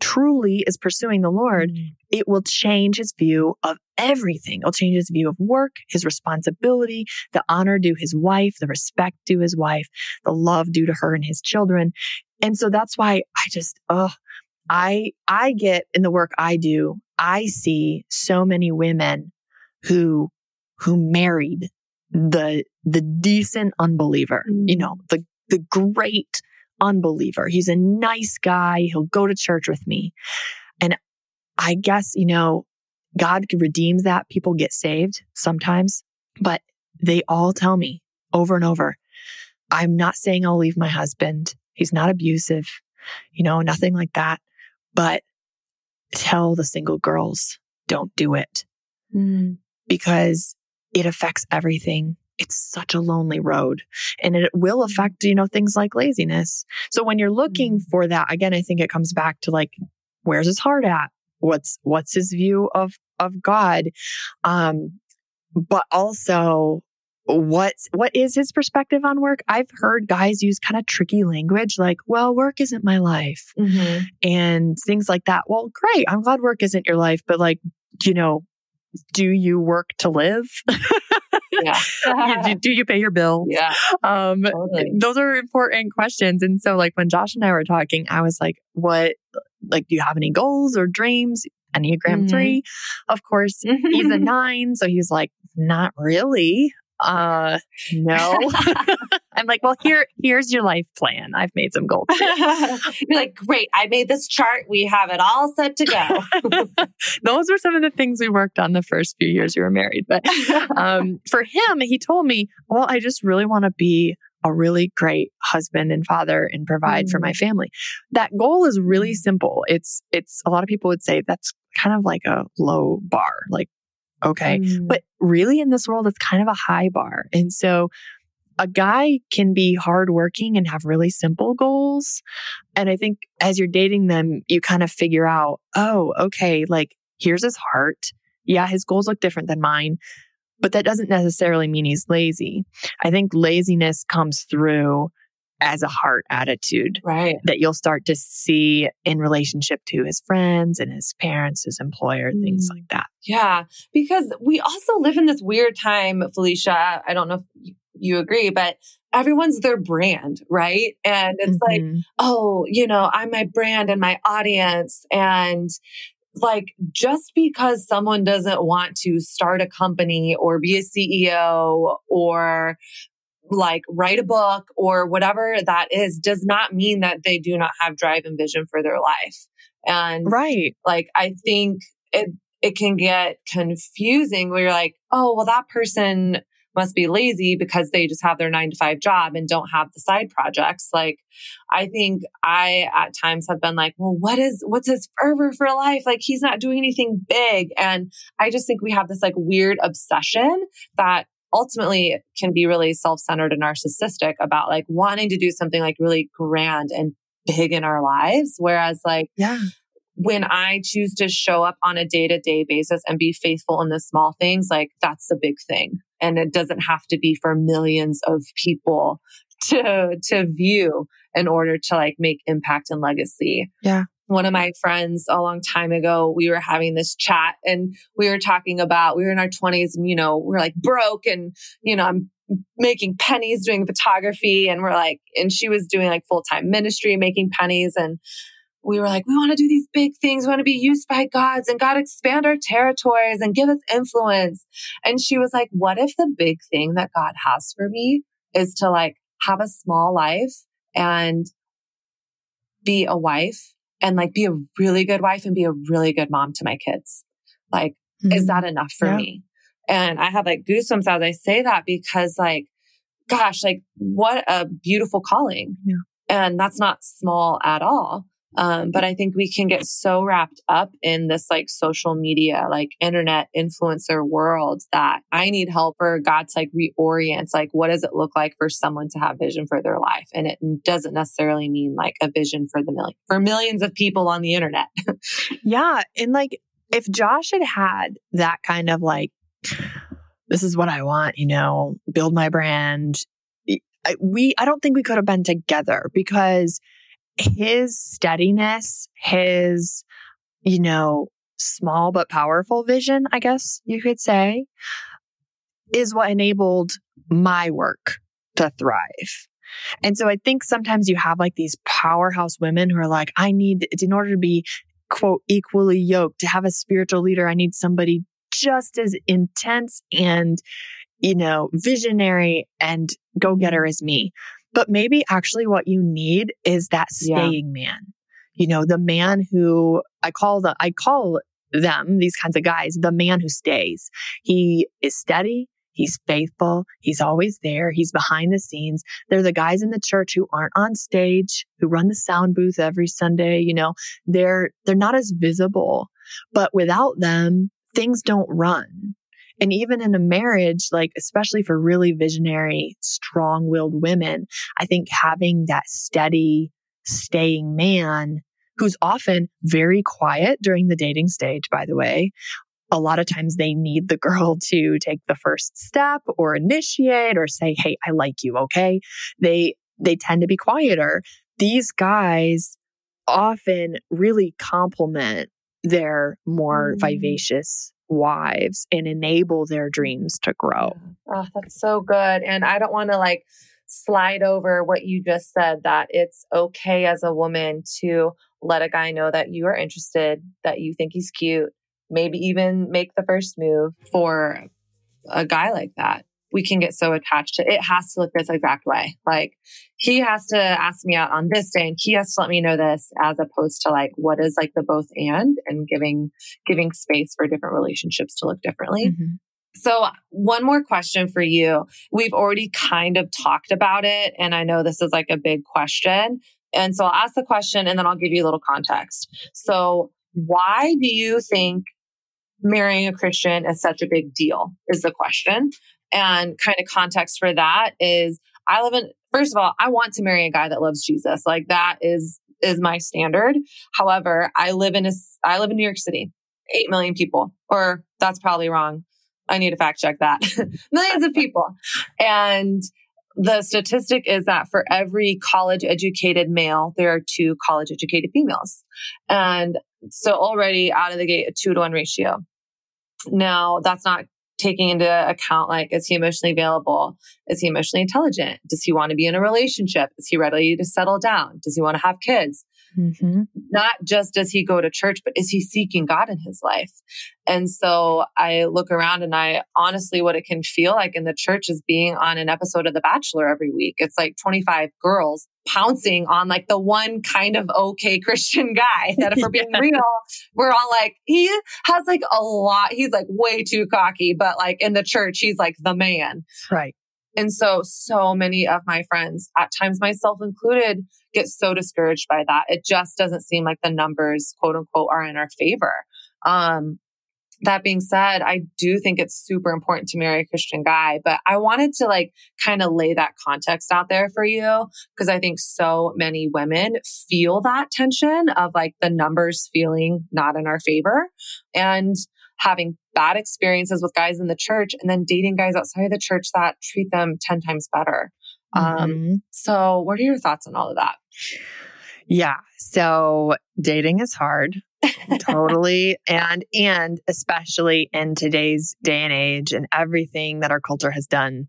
truly is pursuing the Lord, mm-hmm. it will change his view of everything. It'll change his view of work, his responsibility, the honor due his wife, the respect due his wife, the love due to her and his children. And so that's why I just, oh, I, I get in the work I do, I see so many women who, who married the, the decent unbeliever, mm. you know, the, the great unbeliever. He's a nice guy. He'll go to church with me. And I guess, you know, God redeems that. People get saved sometimes, but they all tell me over and over, I'm not saying I'll leave my husband. He's not abusive, you know, nothing like that. But tell the single girls, don't do it mm. because it affects everything. It's such a lonely road and it will mm. affect, you know, things like laziness. So when you're looking mm. for that, again, I think it comes back to like, where's his heart at? What's, what's his view of, of God? Um, but also what what is his perspective on work i've heard guys use kind of tricky language like well work isn't my life mm-hmm. and things like that well great i'm glad work isn't your life but like you know do you work to live yeah. do, do, you pay your bills yeah um totally. those are important questions and so like when josh and i were talking i was like what like do you have any goals or dreams Enneagram mm-hmm. three. Of course, he's a nine. So he's like, not really uh, no. I'm like, well, here, here's your life plan. I've made some goals. You're like, great. I made this chart. We have it all set to go. Those were some of the things we worked on the first few years we were married. But um, for him, he told me, well, I just really want to be a really great husband and father and provide mm. for my mm. family. That goal is really simple. It's, it's a lot of people would say that's kind of like a low bar. Like, Okay. Mm. But really in this world, it's kind of a high bar. And so a guy can be hardworking and have really simple goals. And I think as you're dating them, you kind of figure out, oh, okay, like here's his heart. Yeah, his goals look different than mine, but that doesn't necessarily mean he's lazy. I think laziness comes through as a heart attitude right that you'll start to see in relationship to his friends and his parents his employer mm. things like that yeah because we also live in this weird time Phylicia i don't know if you agree but everyone's their brand right and it's mm-hmm. like oh you know i'm my brand and my audience and like just because someone doesn't want to start a company or be a CEO or like write a book or whatever that is does not mean that they do not have drive and vision for their life. And right. Like I think it it can get confusing where you're like, oh, well, that person must be lazy because they just have their nine to five job and don't have the side projects. Like, I think I at times have been like, well, what is, what's his fervor for life? Like, he's not doing anything big. And I just think we have this like weird obsession that ultimately can be really self-centered and narcissistic about like wanting to do something like really grand and big in our lives. Whereas like, yeah. When I choose to show up on a day to day basis and be faithful in the small things, like that's the big thing. And it doesn't have to be for millions of people to, to view in order to like make impact and legacy. Yeah one of my friends a long time ago, we were having this chat and we were talking about, we were in our 20s and, you know, we're like broke and, you know, I'm making pennies doing photography and we're like, and she was doing like full time ministry, making pennies. And we were like, we want to do these big things. We want to be used by God's and God expand our territories and give us influence. And she was like, what if the big thing that God has for me is to like have a small life and be a wife and like be a really good wife and be a really good mom to my kids. Like, mm-hmm. is that enough for yeah. me? And I have like goosebumps as I say that because like, gosh, like what a beautiful calling. Yeah. And that's not small at all. Um, but I think we can get so wrapped up in this like social media, like internet influencer world that I need help or God's like reorients, like what does it look like for someone to have vision for their life? And it doesn't necessarily mean like a vision for the million, for millions of people on the internet. yeah. And like if Josh had had that kind of like, this is what I want, you know, build my brand. we, I don't think we could have been together because his steadiness, his, you know, small but powerful vision, I guess you could say, is what enabled my work to thrive. And so I think sometimes you have like these powerhouse women who are like, I need, in order to be quote, equally yoked, to have a spiritual leader, I need somebody just as intense and, you know, visionary and go getter mm-hmm. as me. But maybe actually what you need is that staying yeah. man. You know, the man who I call the, I call them, these kinds of guys, the man who stays. He is steady. He's faithful. He's always there. He's behind the scenes. They're the guys in the church who aren't on stage, who run the sound booth every Sunday. You know, they're, they're not as visible, but without them, things don't run. And even in a marriage, like, especially for really visionary, strong willed women, I think having that steady, staying man who's often very quiet during the dating stage, by the way. A lot of times they need the girl to take the first step or initiate or say, Hey, I like you. Okay. They, they tend to be quieter. These guys often really complement their more mm. vivacious wives and enable their dreams to grow. Oh, that's so good. And I don't want to like slide over what you just said that it's okay as a woman to let a guy know that you are interested, that you think he's cute, maybe even make the first move for a guy like that we can get so attached to it has to look this exact way. Like he has to ask me out on this day and he has to let me know this as opposed to like what is like the both and and giving giving space for different relationships to look differently. Mm-hmm. So one more question for you. We've already kind of talked about it and I know this is like a big question. And so I'll ask the question and then I'll give you a little context. So why do you think marrying a Christian is such a big deal is the question. And kind of context for that is I live in, first of all, I want to marry a guy that loves Jesus. Like that is, is my standard. However, I live in a, I live in New York City, 8 million people, or that's probably wrong. I need to fact check that. Millions of people. And the statistic is that for every college educated male, there are two college educated females. And so already out of the gate, a two to one ratio. Now that's not taking into account like is he emotionally available? Is he emotionally intelligent? Does he want to be in a relationship? Is he ready to settle down? Does he want to have kids mm-hmm. not just does he go to church but is he seeking god in his life and so i look around and i honestly what it can feel like in the church is being on an episode of the bachelor every week it's like 25 girls pouncing on like the one kind of okay Christian guy that if we're being yeah. real, we're all like, he has like a lot, he's like way too cocky, but like in the church, he's like the man. Right. And so, so many of my friends, at times myself included, get so discouraged by that. It just doesn't seem like the numbers, quote unquote, are in our favor. Um, that being said, I do think it's super important to marry a Christian guy, but I wanted to like kind of lay that context out there for you because I think so many women feel that tension of like the numbers feeling not in our favor and having bad experiences with guys in the church and then dating guys outside of the church that treat them 10 times better. Um, mm-hmm. Um, so what are your thoughts on all of that? Yeah. So dating is hard totally. And, and especially in today's day and age and everything that our culture has done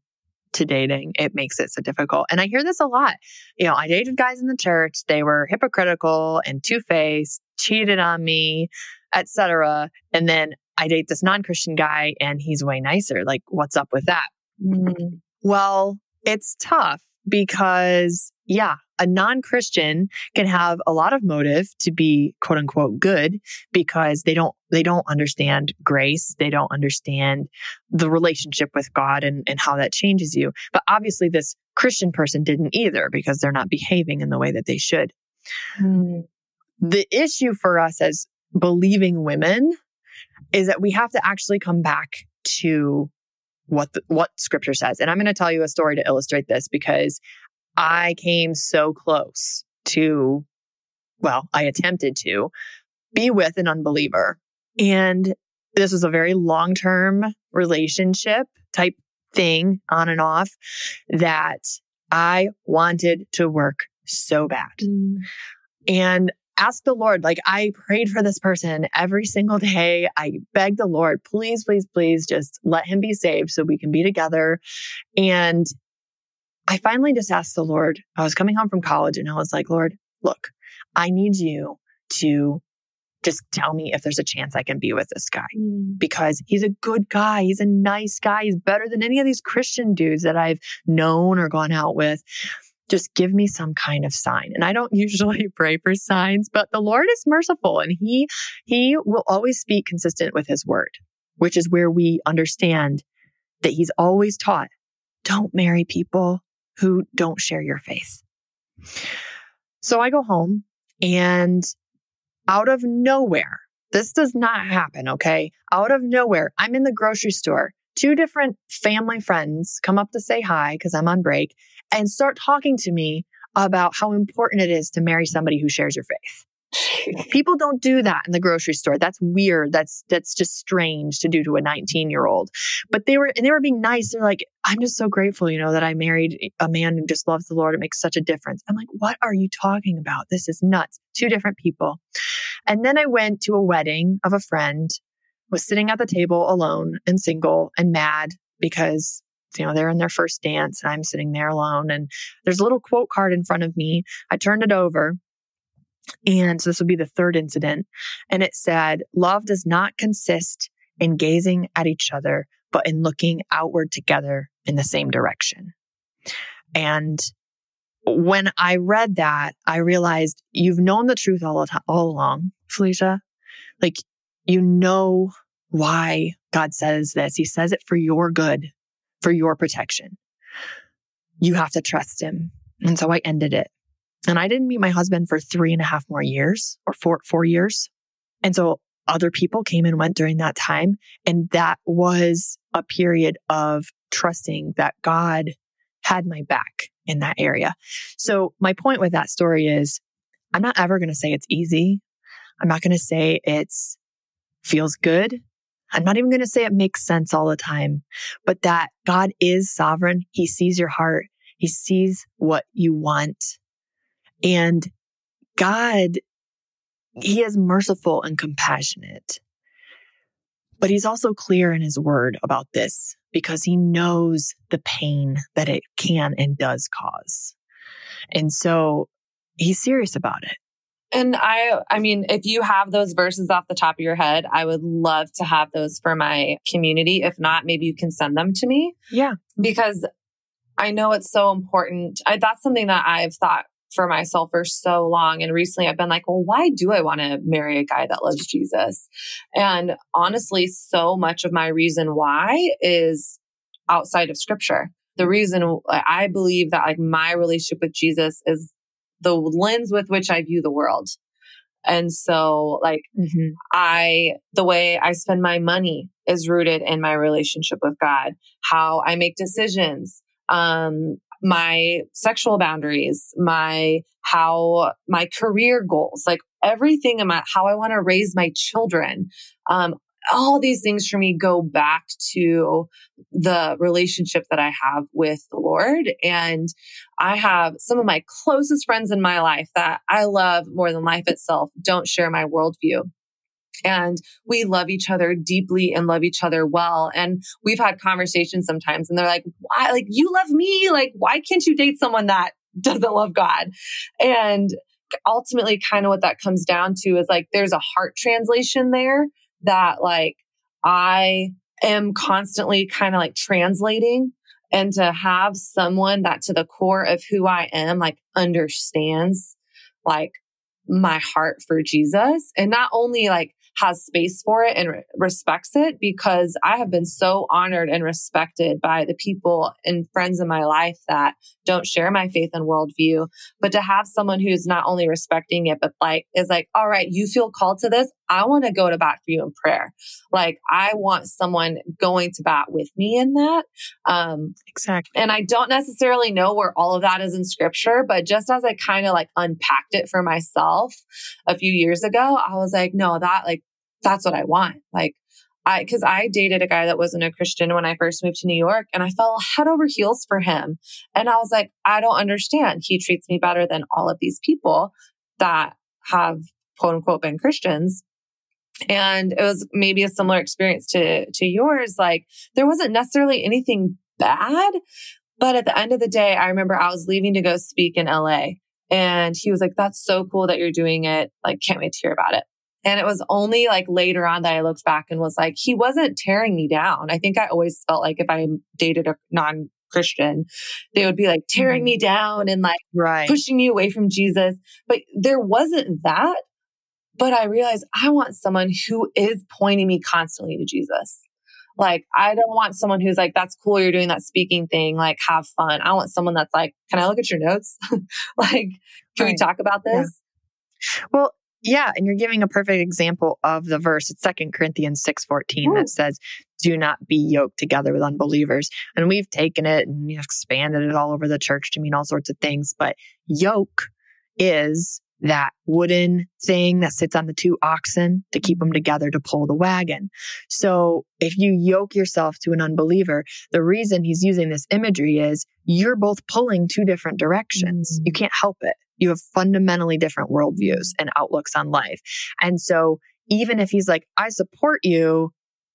to dating, it makes it so difficult. And I hear this a lot. You know, I dated guys in the church. They were hypocritical and two faced, cheated on me, etc. And then I date this non-Christian guy and he's way nicer. Like, what's up with that? Mm. Well, it's tough because yeah, a non-Christian can have a lot of motive to be quote unquote good because they don't, they don't understand grace. They don't understand the relationship with God and, and how that changes you. But obviously this Christian person didn't either because they're not behaving in the way that they should. Mm. The issue for us as believing women is that we have to actually come back to what the, what scripture says. And I'm going to tell you a story to illustrate this because I came so close to well, I attempted to be with an unbeliever. And this was a very long-term relationship type thing on and off that I wanted to work so bad. Mm. And ask the Lord, like I prayed for this person every single day. I begged the Lord, please, please, please just let him be saved so we can be together. And I finally just asked the Lord, I was coming home from college and I was like, Lord, look, I need you to just tell me if there's a chance I can be with this guy mm. because he's a good guy. He's a nice guy. He's better than any of these Christian dudes that I've known or gone out with just give me some kind of sign. And I don't usually pray for signs, but the Lord is merciful and he, he will always speak consistent with his word, which is where we understand that he's always taught, don't marry people who don't share your faith. So I go home and out of nowhere, this does not happen. Okay. Out of nowhere, I'm in the grocery store. Two different family friends come up to say hi because I'm on break and start talking to me about how important it is to marry somebody who shares your faith. People don't do that in the grocery store. That's weird. That's that's just strange to do to a 19 year old. But they were and they were being nice. They're like, I'm just so grateful, you know, that I married a man who just loves the Lord. It makes such a difference. I'm like, what are you talking about? This is nuts. Two different people. And then I went to a wedding of a friend, was sitting at the table alone and single and mad because you know, they're in their first dance and I'm sitting there alone. And there's a little quote card in front of me. I turned it over. And so this would be the third incident. And it said, love does not consist in gazing at each other, but in looking outward together in the same direction. And when I read that, I realized you've known the truth all, all along, Phylicia. Like you know why God says this. He says it for your good for your protection. You have to trust him. And so I ended it. And I didn't meet my husband for three and a half more years or four, four years. And so other people came and went during that time. And that was a period of trusting that God had my back in that area. So my point with that story is I'm not ever going to say it's easy. I'm not going to say it's feels good. I'm not even going to say it makes sense all the time, but that God is sovereign. He sees your heart. He sees what you want. And God, He is merciful and compassionate. But He's also clear in His word about this because He knows the pain that it can and does cause. And so He's serious about it. And I, I mean, if you have those verses off the top of your head, I would love to have those for my community. If not, maybe you can send them to me. Yeah. Because I know it's so important. I, that's something that I've thought for myself for so long. And recently I've been like, well, why do I want to marry a guy that loves Jesus? And honestly, so much of my reason why is outside of scripture. The reason I believe that like my relationship with Jesus is the lens with which I view the world. And so like mm-hmm. I, the way I spend my money is rooted in my relationship with God, how I make decisions, um, my sexual boundaries, my, how my career goals, like everything about how I want to raise my children, um, all these things for me go back to the relationship that I have with the Lord. And I have some of my closest friends in my life that I love more than life itself don't share my worldview. And we love each other deeply and love each other well. And we've had conversations sometimes and they're like, why, like, you love me. Like, why can't you date someone that doesn't love God? And ultimately, kind of what that comes down to is like, there's a heart translation there that like I am constantly kind of like translating And to have someone that to the core of who I am, like understands like my heart for Jesus and not only like has space for it and re- respects it because I have been so honored and respected by the people and friends in my life that don't share my faith and worldview. But to have someone who's not only respecting it, but like is like, all right, you feel called to this. I want to go to bat for you in prayer. Like I want someone going to bat with me in that. Um, exactly. And I don't necessarily know where all of that is in scripture, but just as I kind of like unpacked it for myself a few years ago, I was like, no, that like, that's what I want. Like, I, cause I dated a guy that wasn't a Christian when I first moved to New York and I fell head over heels for him. And I was like, I don't understand. He treats me better than all of these people that have quote unquote been Christians. And it was maybe a similar experience to, to yours. Like there wasn't necessarily anything bad, but at the end of the day, I remember I was leaving to go speak in LA and he was like, that's so cool that you're doing it. Like, can't wait to hear about it. And it was only like later on that I looked back and was like, he wasn't tearing me down. I think I always felt like if I dated a non Christian, they would be like tearing mm-hmm. me down and like right. pushing me away from Jesus. But there wasn't that. But I realized I want someone who is pointing me constantly to Jesus. Like, I don't want someone who's like, that's cool. You're doing that speaking thing. Like, have fun. I want someone that's like, can I look at your notes? like, can right. we talk about this? Yeah. Well, yeah, and you're giving a perfect example of the verse. It's Second Corinthians 6:14 that says, "Do not be yoked together with unbelievers." And we've taken it and expanded it all over the church to mean all sorts of things, but yoke is that wooden thing that sits on the two oxen to keep them together to pull the wagon. So if you yoke yourself to an unbeliever, the reason he's using this imagery is you're both pulling two different directions. Mm-hmm. You can't help it. You have fundamentally different worldviews and outlooks on life. And so even if he's like, I support you,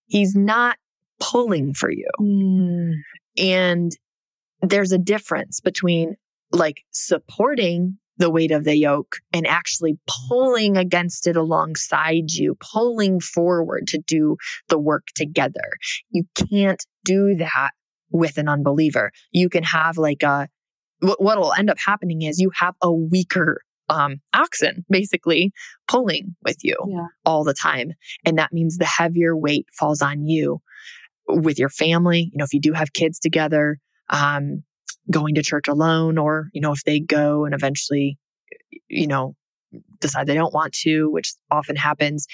he's not pulling for you. Mm. And there's a difference between like supporting the weight of the yoke and actually pulling against it alongside you, pulling forward to do the work together. You can't do that with an unbeliever. You can have like a, what will end up happening is you have a weaker um, oxen basically pulling with you yeah. all the time. And that means the heavier weight falls on you with your family. You know, if you do have kids together, um, going to church alone or, you know, if they go and eventually, you know, decide they don't want to, which often happens.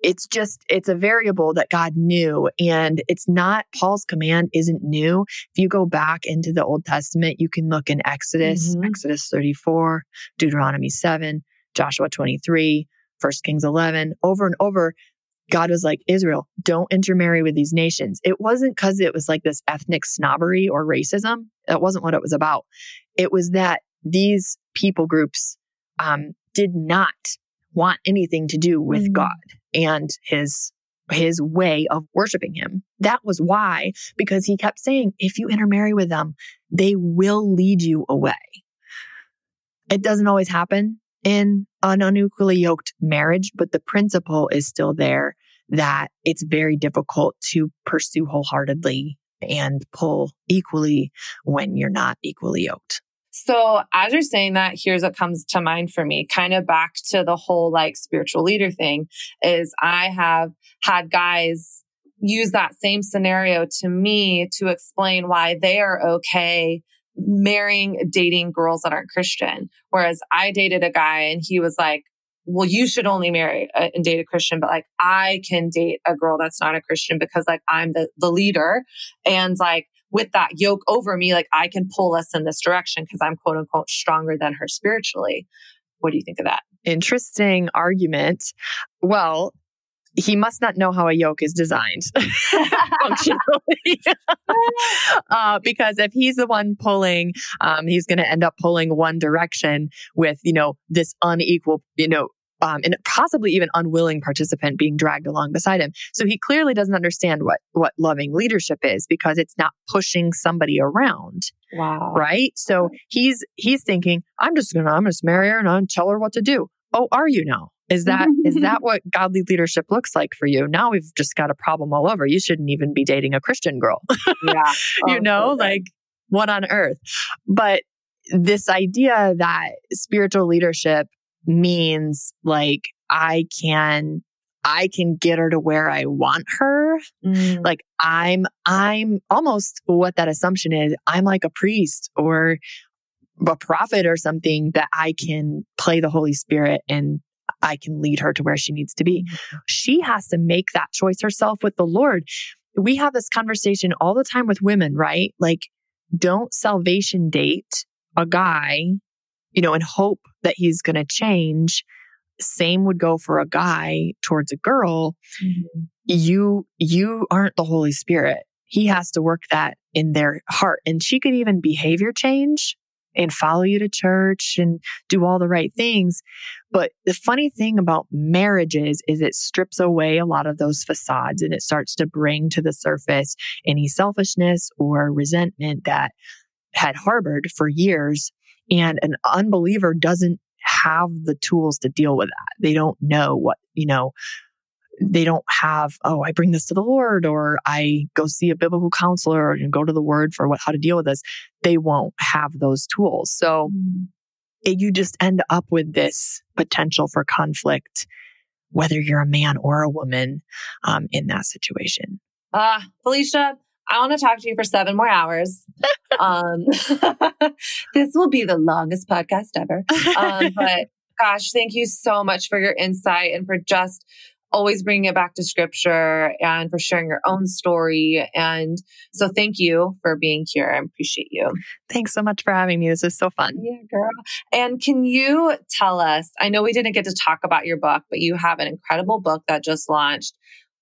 It's just, it's a variable that God knew. And it's not, Paul's command isn't new. If you go back into the Old Testament, you can look in Exodus, mm-hmm. Exodus 34, Deuteronomy 7, Joshua 23, 1 Kings 11, over and over. God was like, Israel, don't intermarry with these nations. It wasn't because it was like this ethnic snobbery or racism. That wasn't what it was about. It was that these people groups um, did not want anything to do with mm. God and his his way of worshiping him. That was why, because he kept saying, if you intermarry with them, they will lead you away. It doesn't always happen in an unequally yoked marriage, but the principle is still there that it's very difficult to pursue wholeheartedly and pull equally when you're not equally yoked. So as you're saying that, here's what comes to mind for me, kind of back to the whole like spiritual leader thing is I have had guys use that same scenario to me to explain why they are okay marrying, dating girls that aren't Christian. Whereas I dated a guy and he was like, well, you should only marry a, and date a Christian, but like I can date a girl that's not a Christian because like I'm the, the leader. And like with that yoke over me, like I can pull us in this direction because I'm quote unquote stronger than her spiritually. What do you think of that? Interesting argument. Well, he must not know how a yoke is designed functionally. uh, because if he's the one pulling, um, he's going to end up pulling one direction with, you know, this unequal, you know, um, and possibly even unwilling participant being dragged along beside him. So he clearly doesn't understand what what loving leadership is because it's not pushing somebody around. Wow. Right. So he's he's thinking, I'm just gonna I'm gonna marry her and I'm tell her what to do. Oh, are you now? Is that is that what godly leadership looks like for you? Now we've just got a problem all over. You shouldn't even be dating a Christian girl. Yeah. you Oh, know, so like what on earth? But this idea that spiritual leadership means like I can I can get her to where I want her. Mm. Like I'm I'm almost what that assumption is. I'm like a priest or a prophet or something that I can play the Holy Spirit and I can lead her to where she needs to be. She has to make that choice herself with the Lord. We have this conversation all the time with women, right? Like, don't salvation date a guy, you know, and hope that he's going to change. Same would go for a guy towards a girl. Mhm. You, you aren't the Holy Spirit. He has to work that in their heart. And she could even behavior change and follow you to church and do all the right things. But the funny thing about marriages is it strips away a lot of those facades and it starts to bring to the surface any selfishness or resentment that had harbored for years. And an unbeliever doesn't have the tools to deal with that. They don't know what, you know, they don't have, oh, I bring this to the Lord or I go see a biblical counselor and go to the word for what, how to deal with this. They won't have those tools. So it, you just end up with this potential for conflict, whether you're a man or a woman um, in that situation. Ah, Phylicia, I want to talk to you for seven more hours. um, this will be the longest podcast ever. Um, but gosh, thank you so much for your insight and for just always bringing it back to scripture and for sharing your own story. And so thank you for being here. I appreciate you. Thanks so much for having me. This is so fun. Yeah, girl. And can you tell us? I know we didn't get to talk about your book, but you have an incredible book that just launched.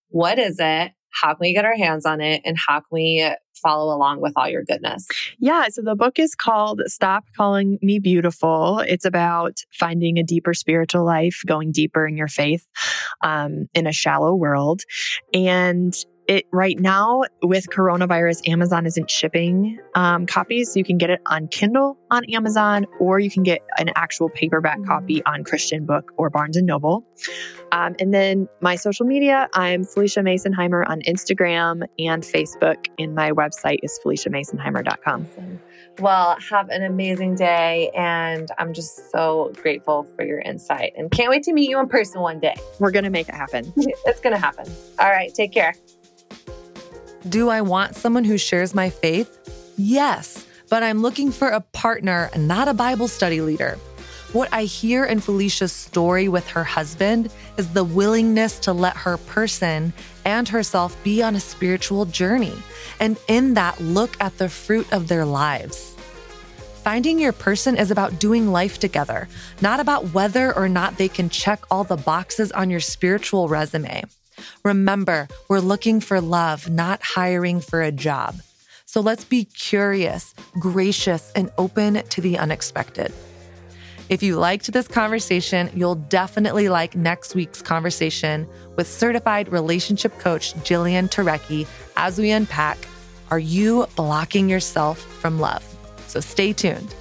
What is it? How can we get our hands on it? And how can we follow along with all your goodness? Yeah. So the book is called Stop Calling Me Beautiful. It's about finding a deeper spiritual life, going deeper in your faith um, in a shallow world. And it right now with coronavirus, Amazon isn't shipping um, copies. So you can get it on Kindle on Amazon, or you can get an actual paperback copy on Christian Book or Barnes and Noble. Um, and then my social media, I'm Phylicia Masonheimer on Instagram and Facebook, and my website is PhyliciaMasonheimer.com. Awesome. Well, have an amazing day. And I'm just so grateful for your insight and can't wait to meet you in person one day. We're going to make it happen. It's going to happen. All right. Take care. Do I want someone who shares my faith? Yes, but I'm looking for a partner, not a Bible study leader. What I hear in Phylicia's story with her husband is the willingness to let her person and herself be on a spiritual journey, and in that, look at the fruit of their lives. Finding your person is about doing life together, not about whether or not they can check all the boxes on your spiritual resume. Remember, we're looking for love, not hiring for a job. So let's be curious, gracious, and open to the unexpected. If you liked this conversation, you'll definitely like next week's conversation with certified relationship coach Jillian Turecki as we unpack Are you blocking yourself from love? So stay tuned.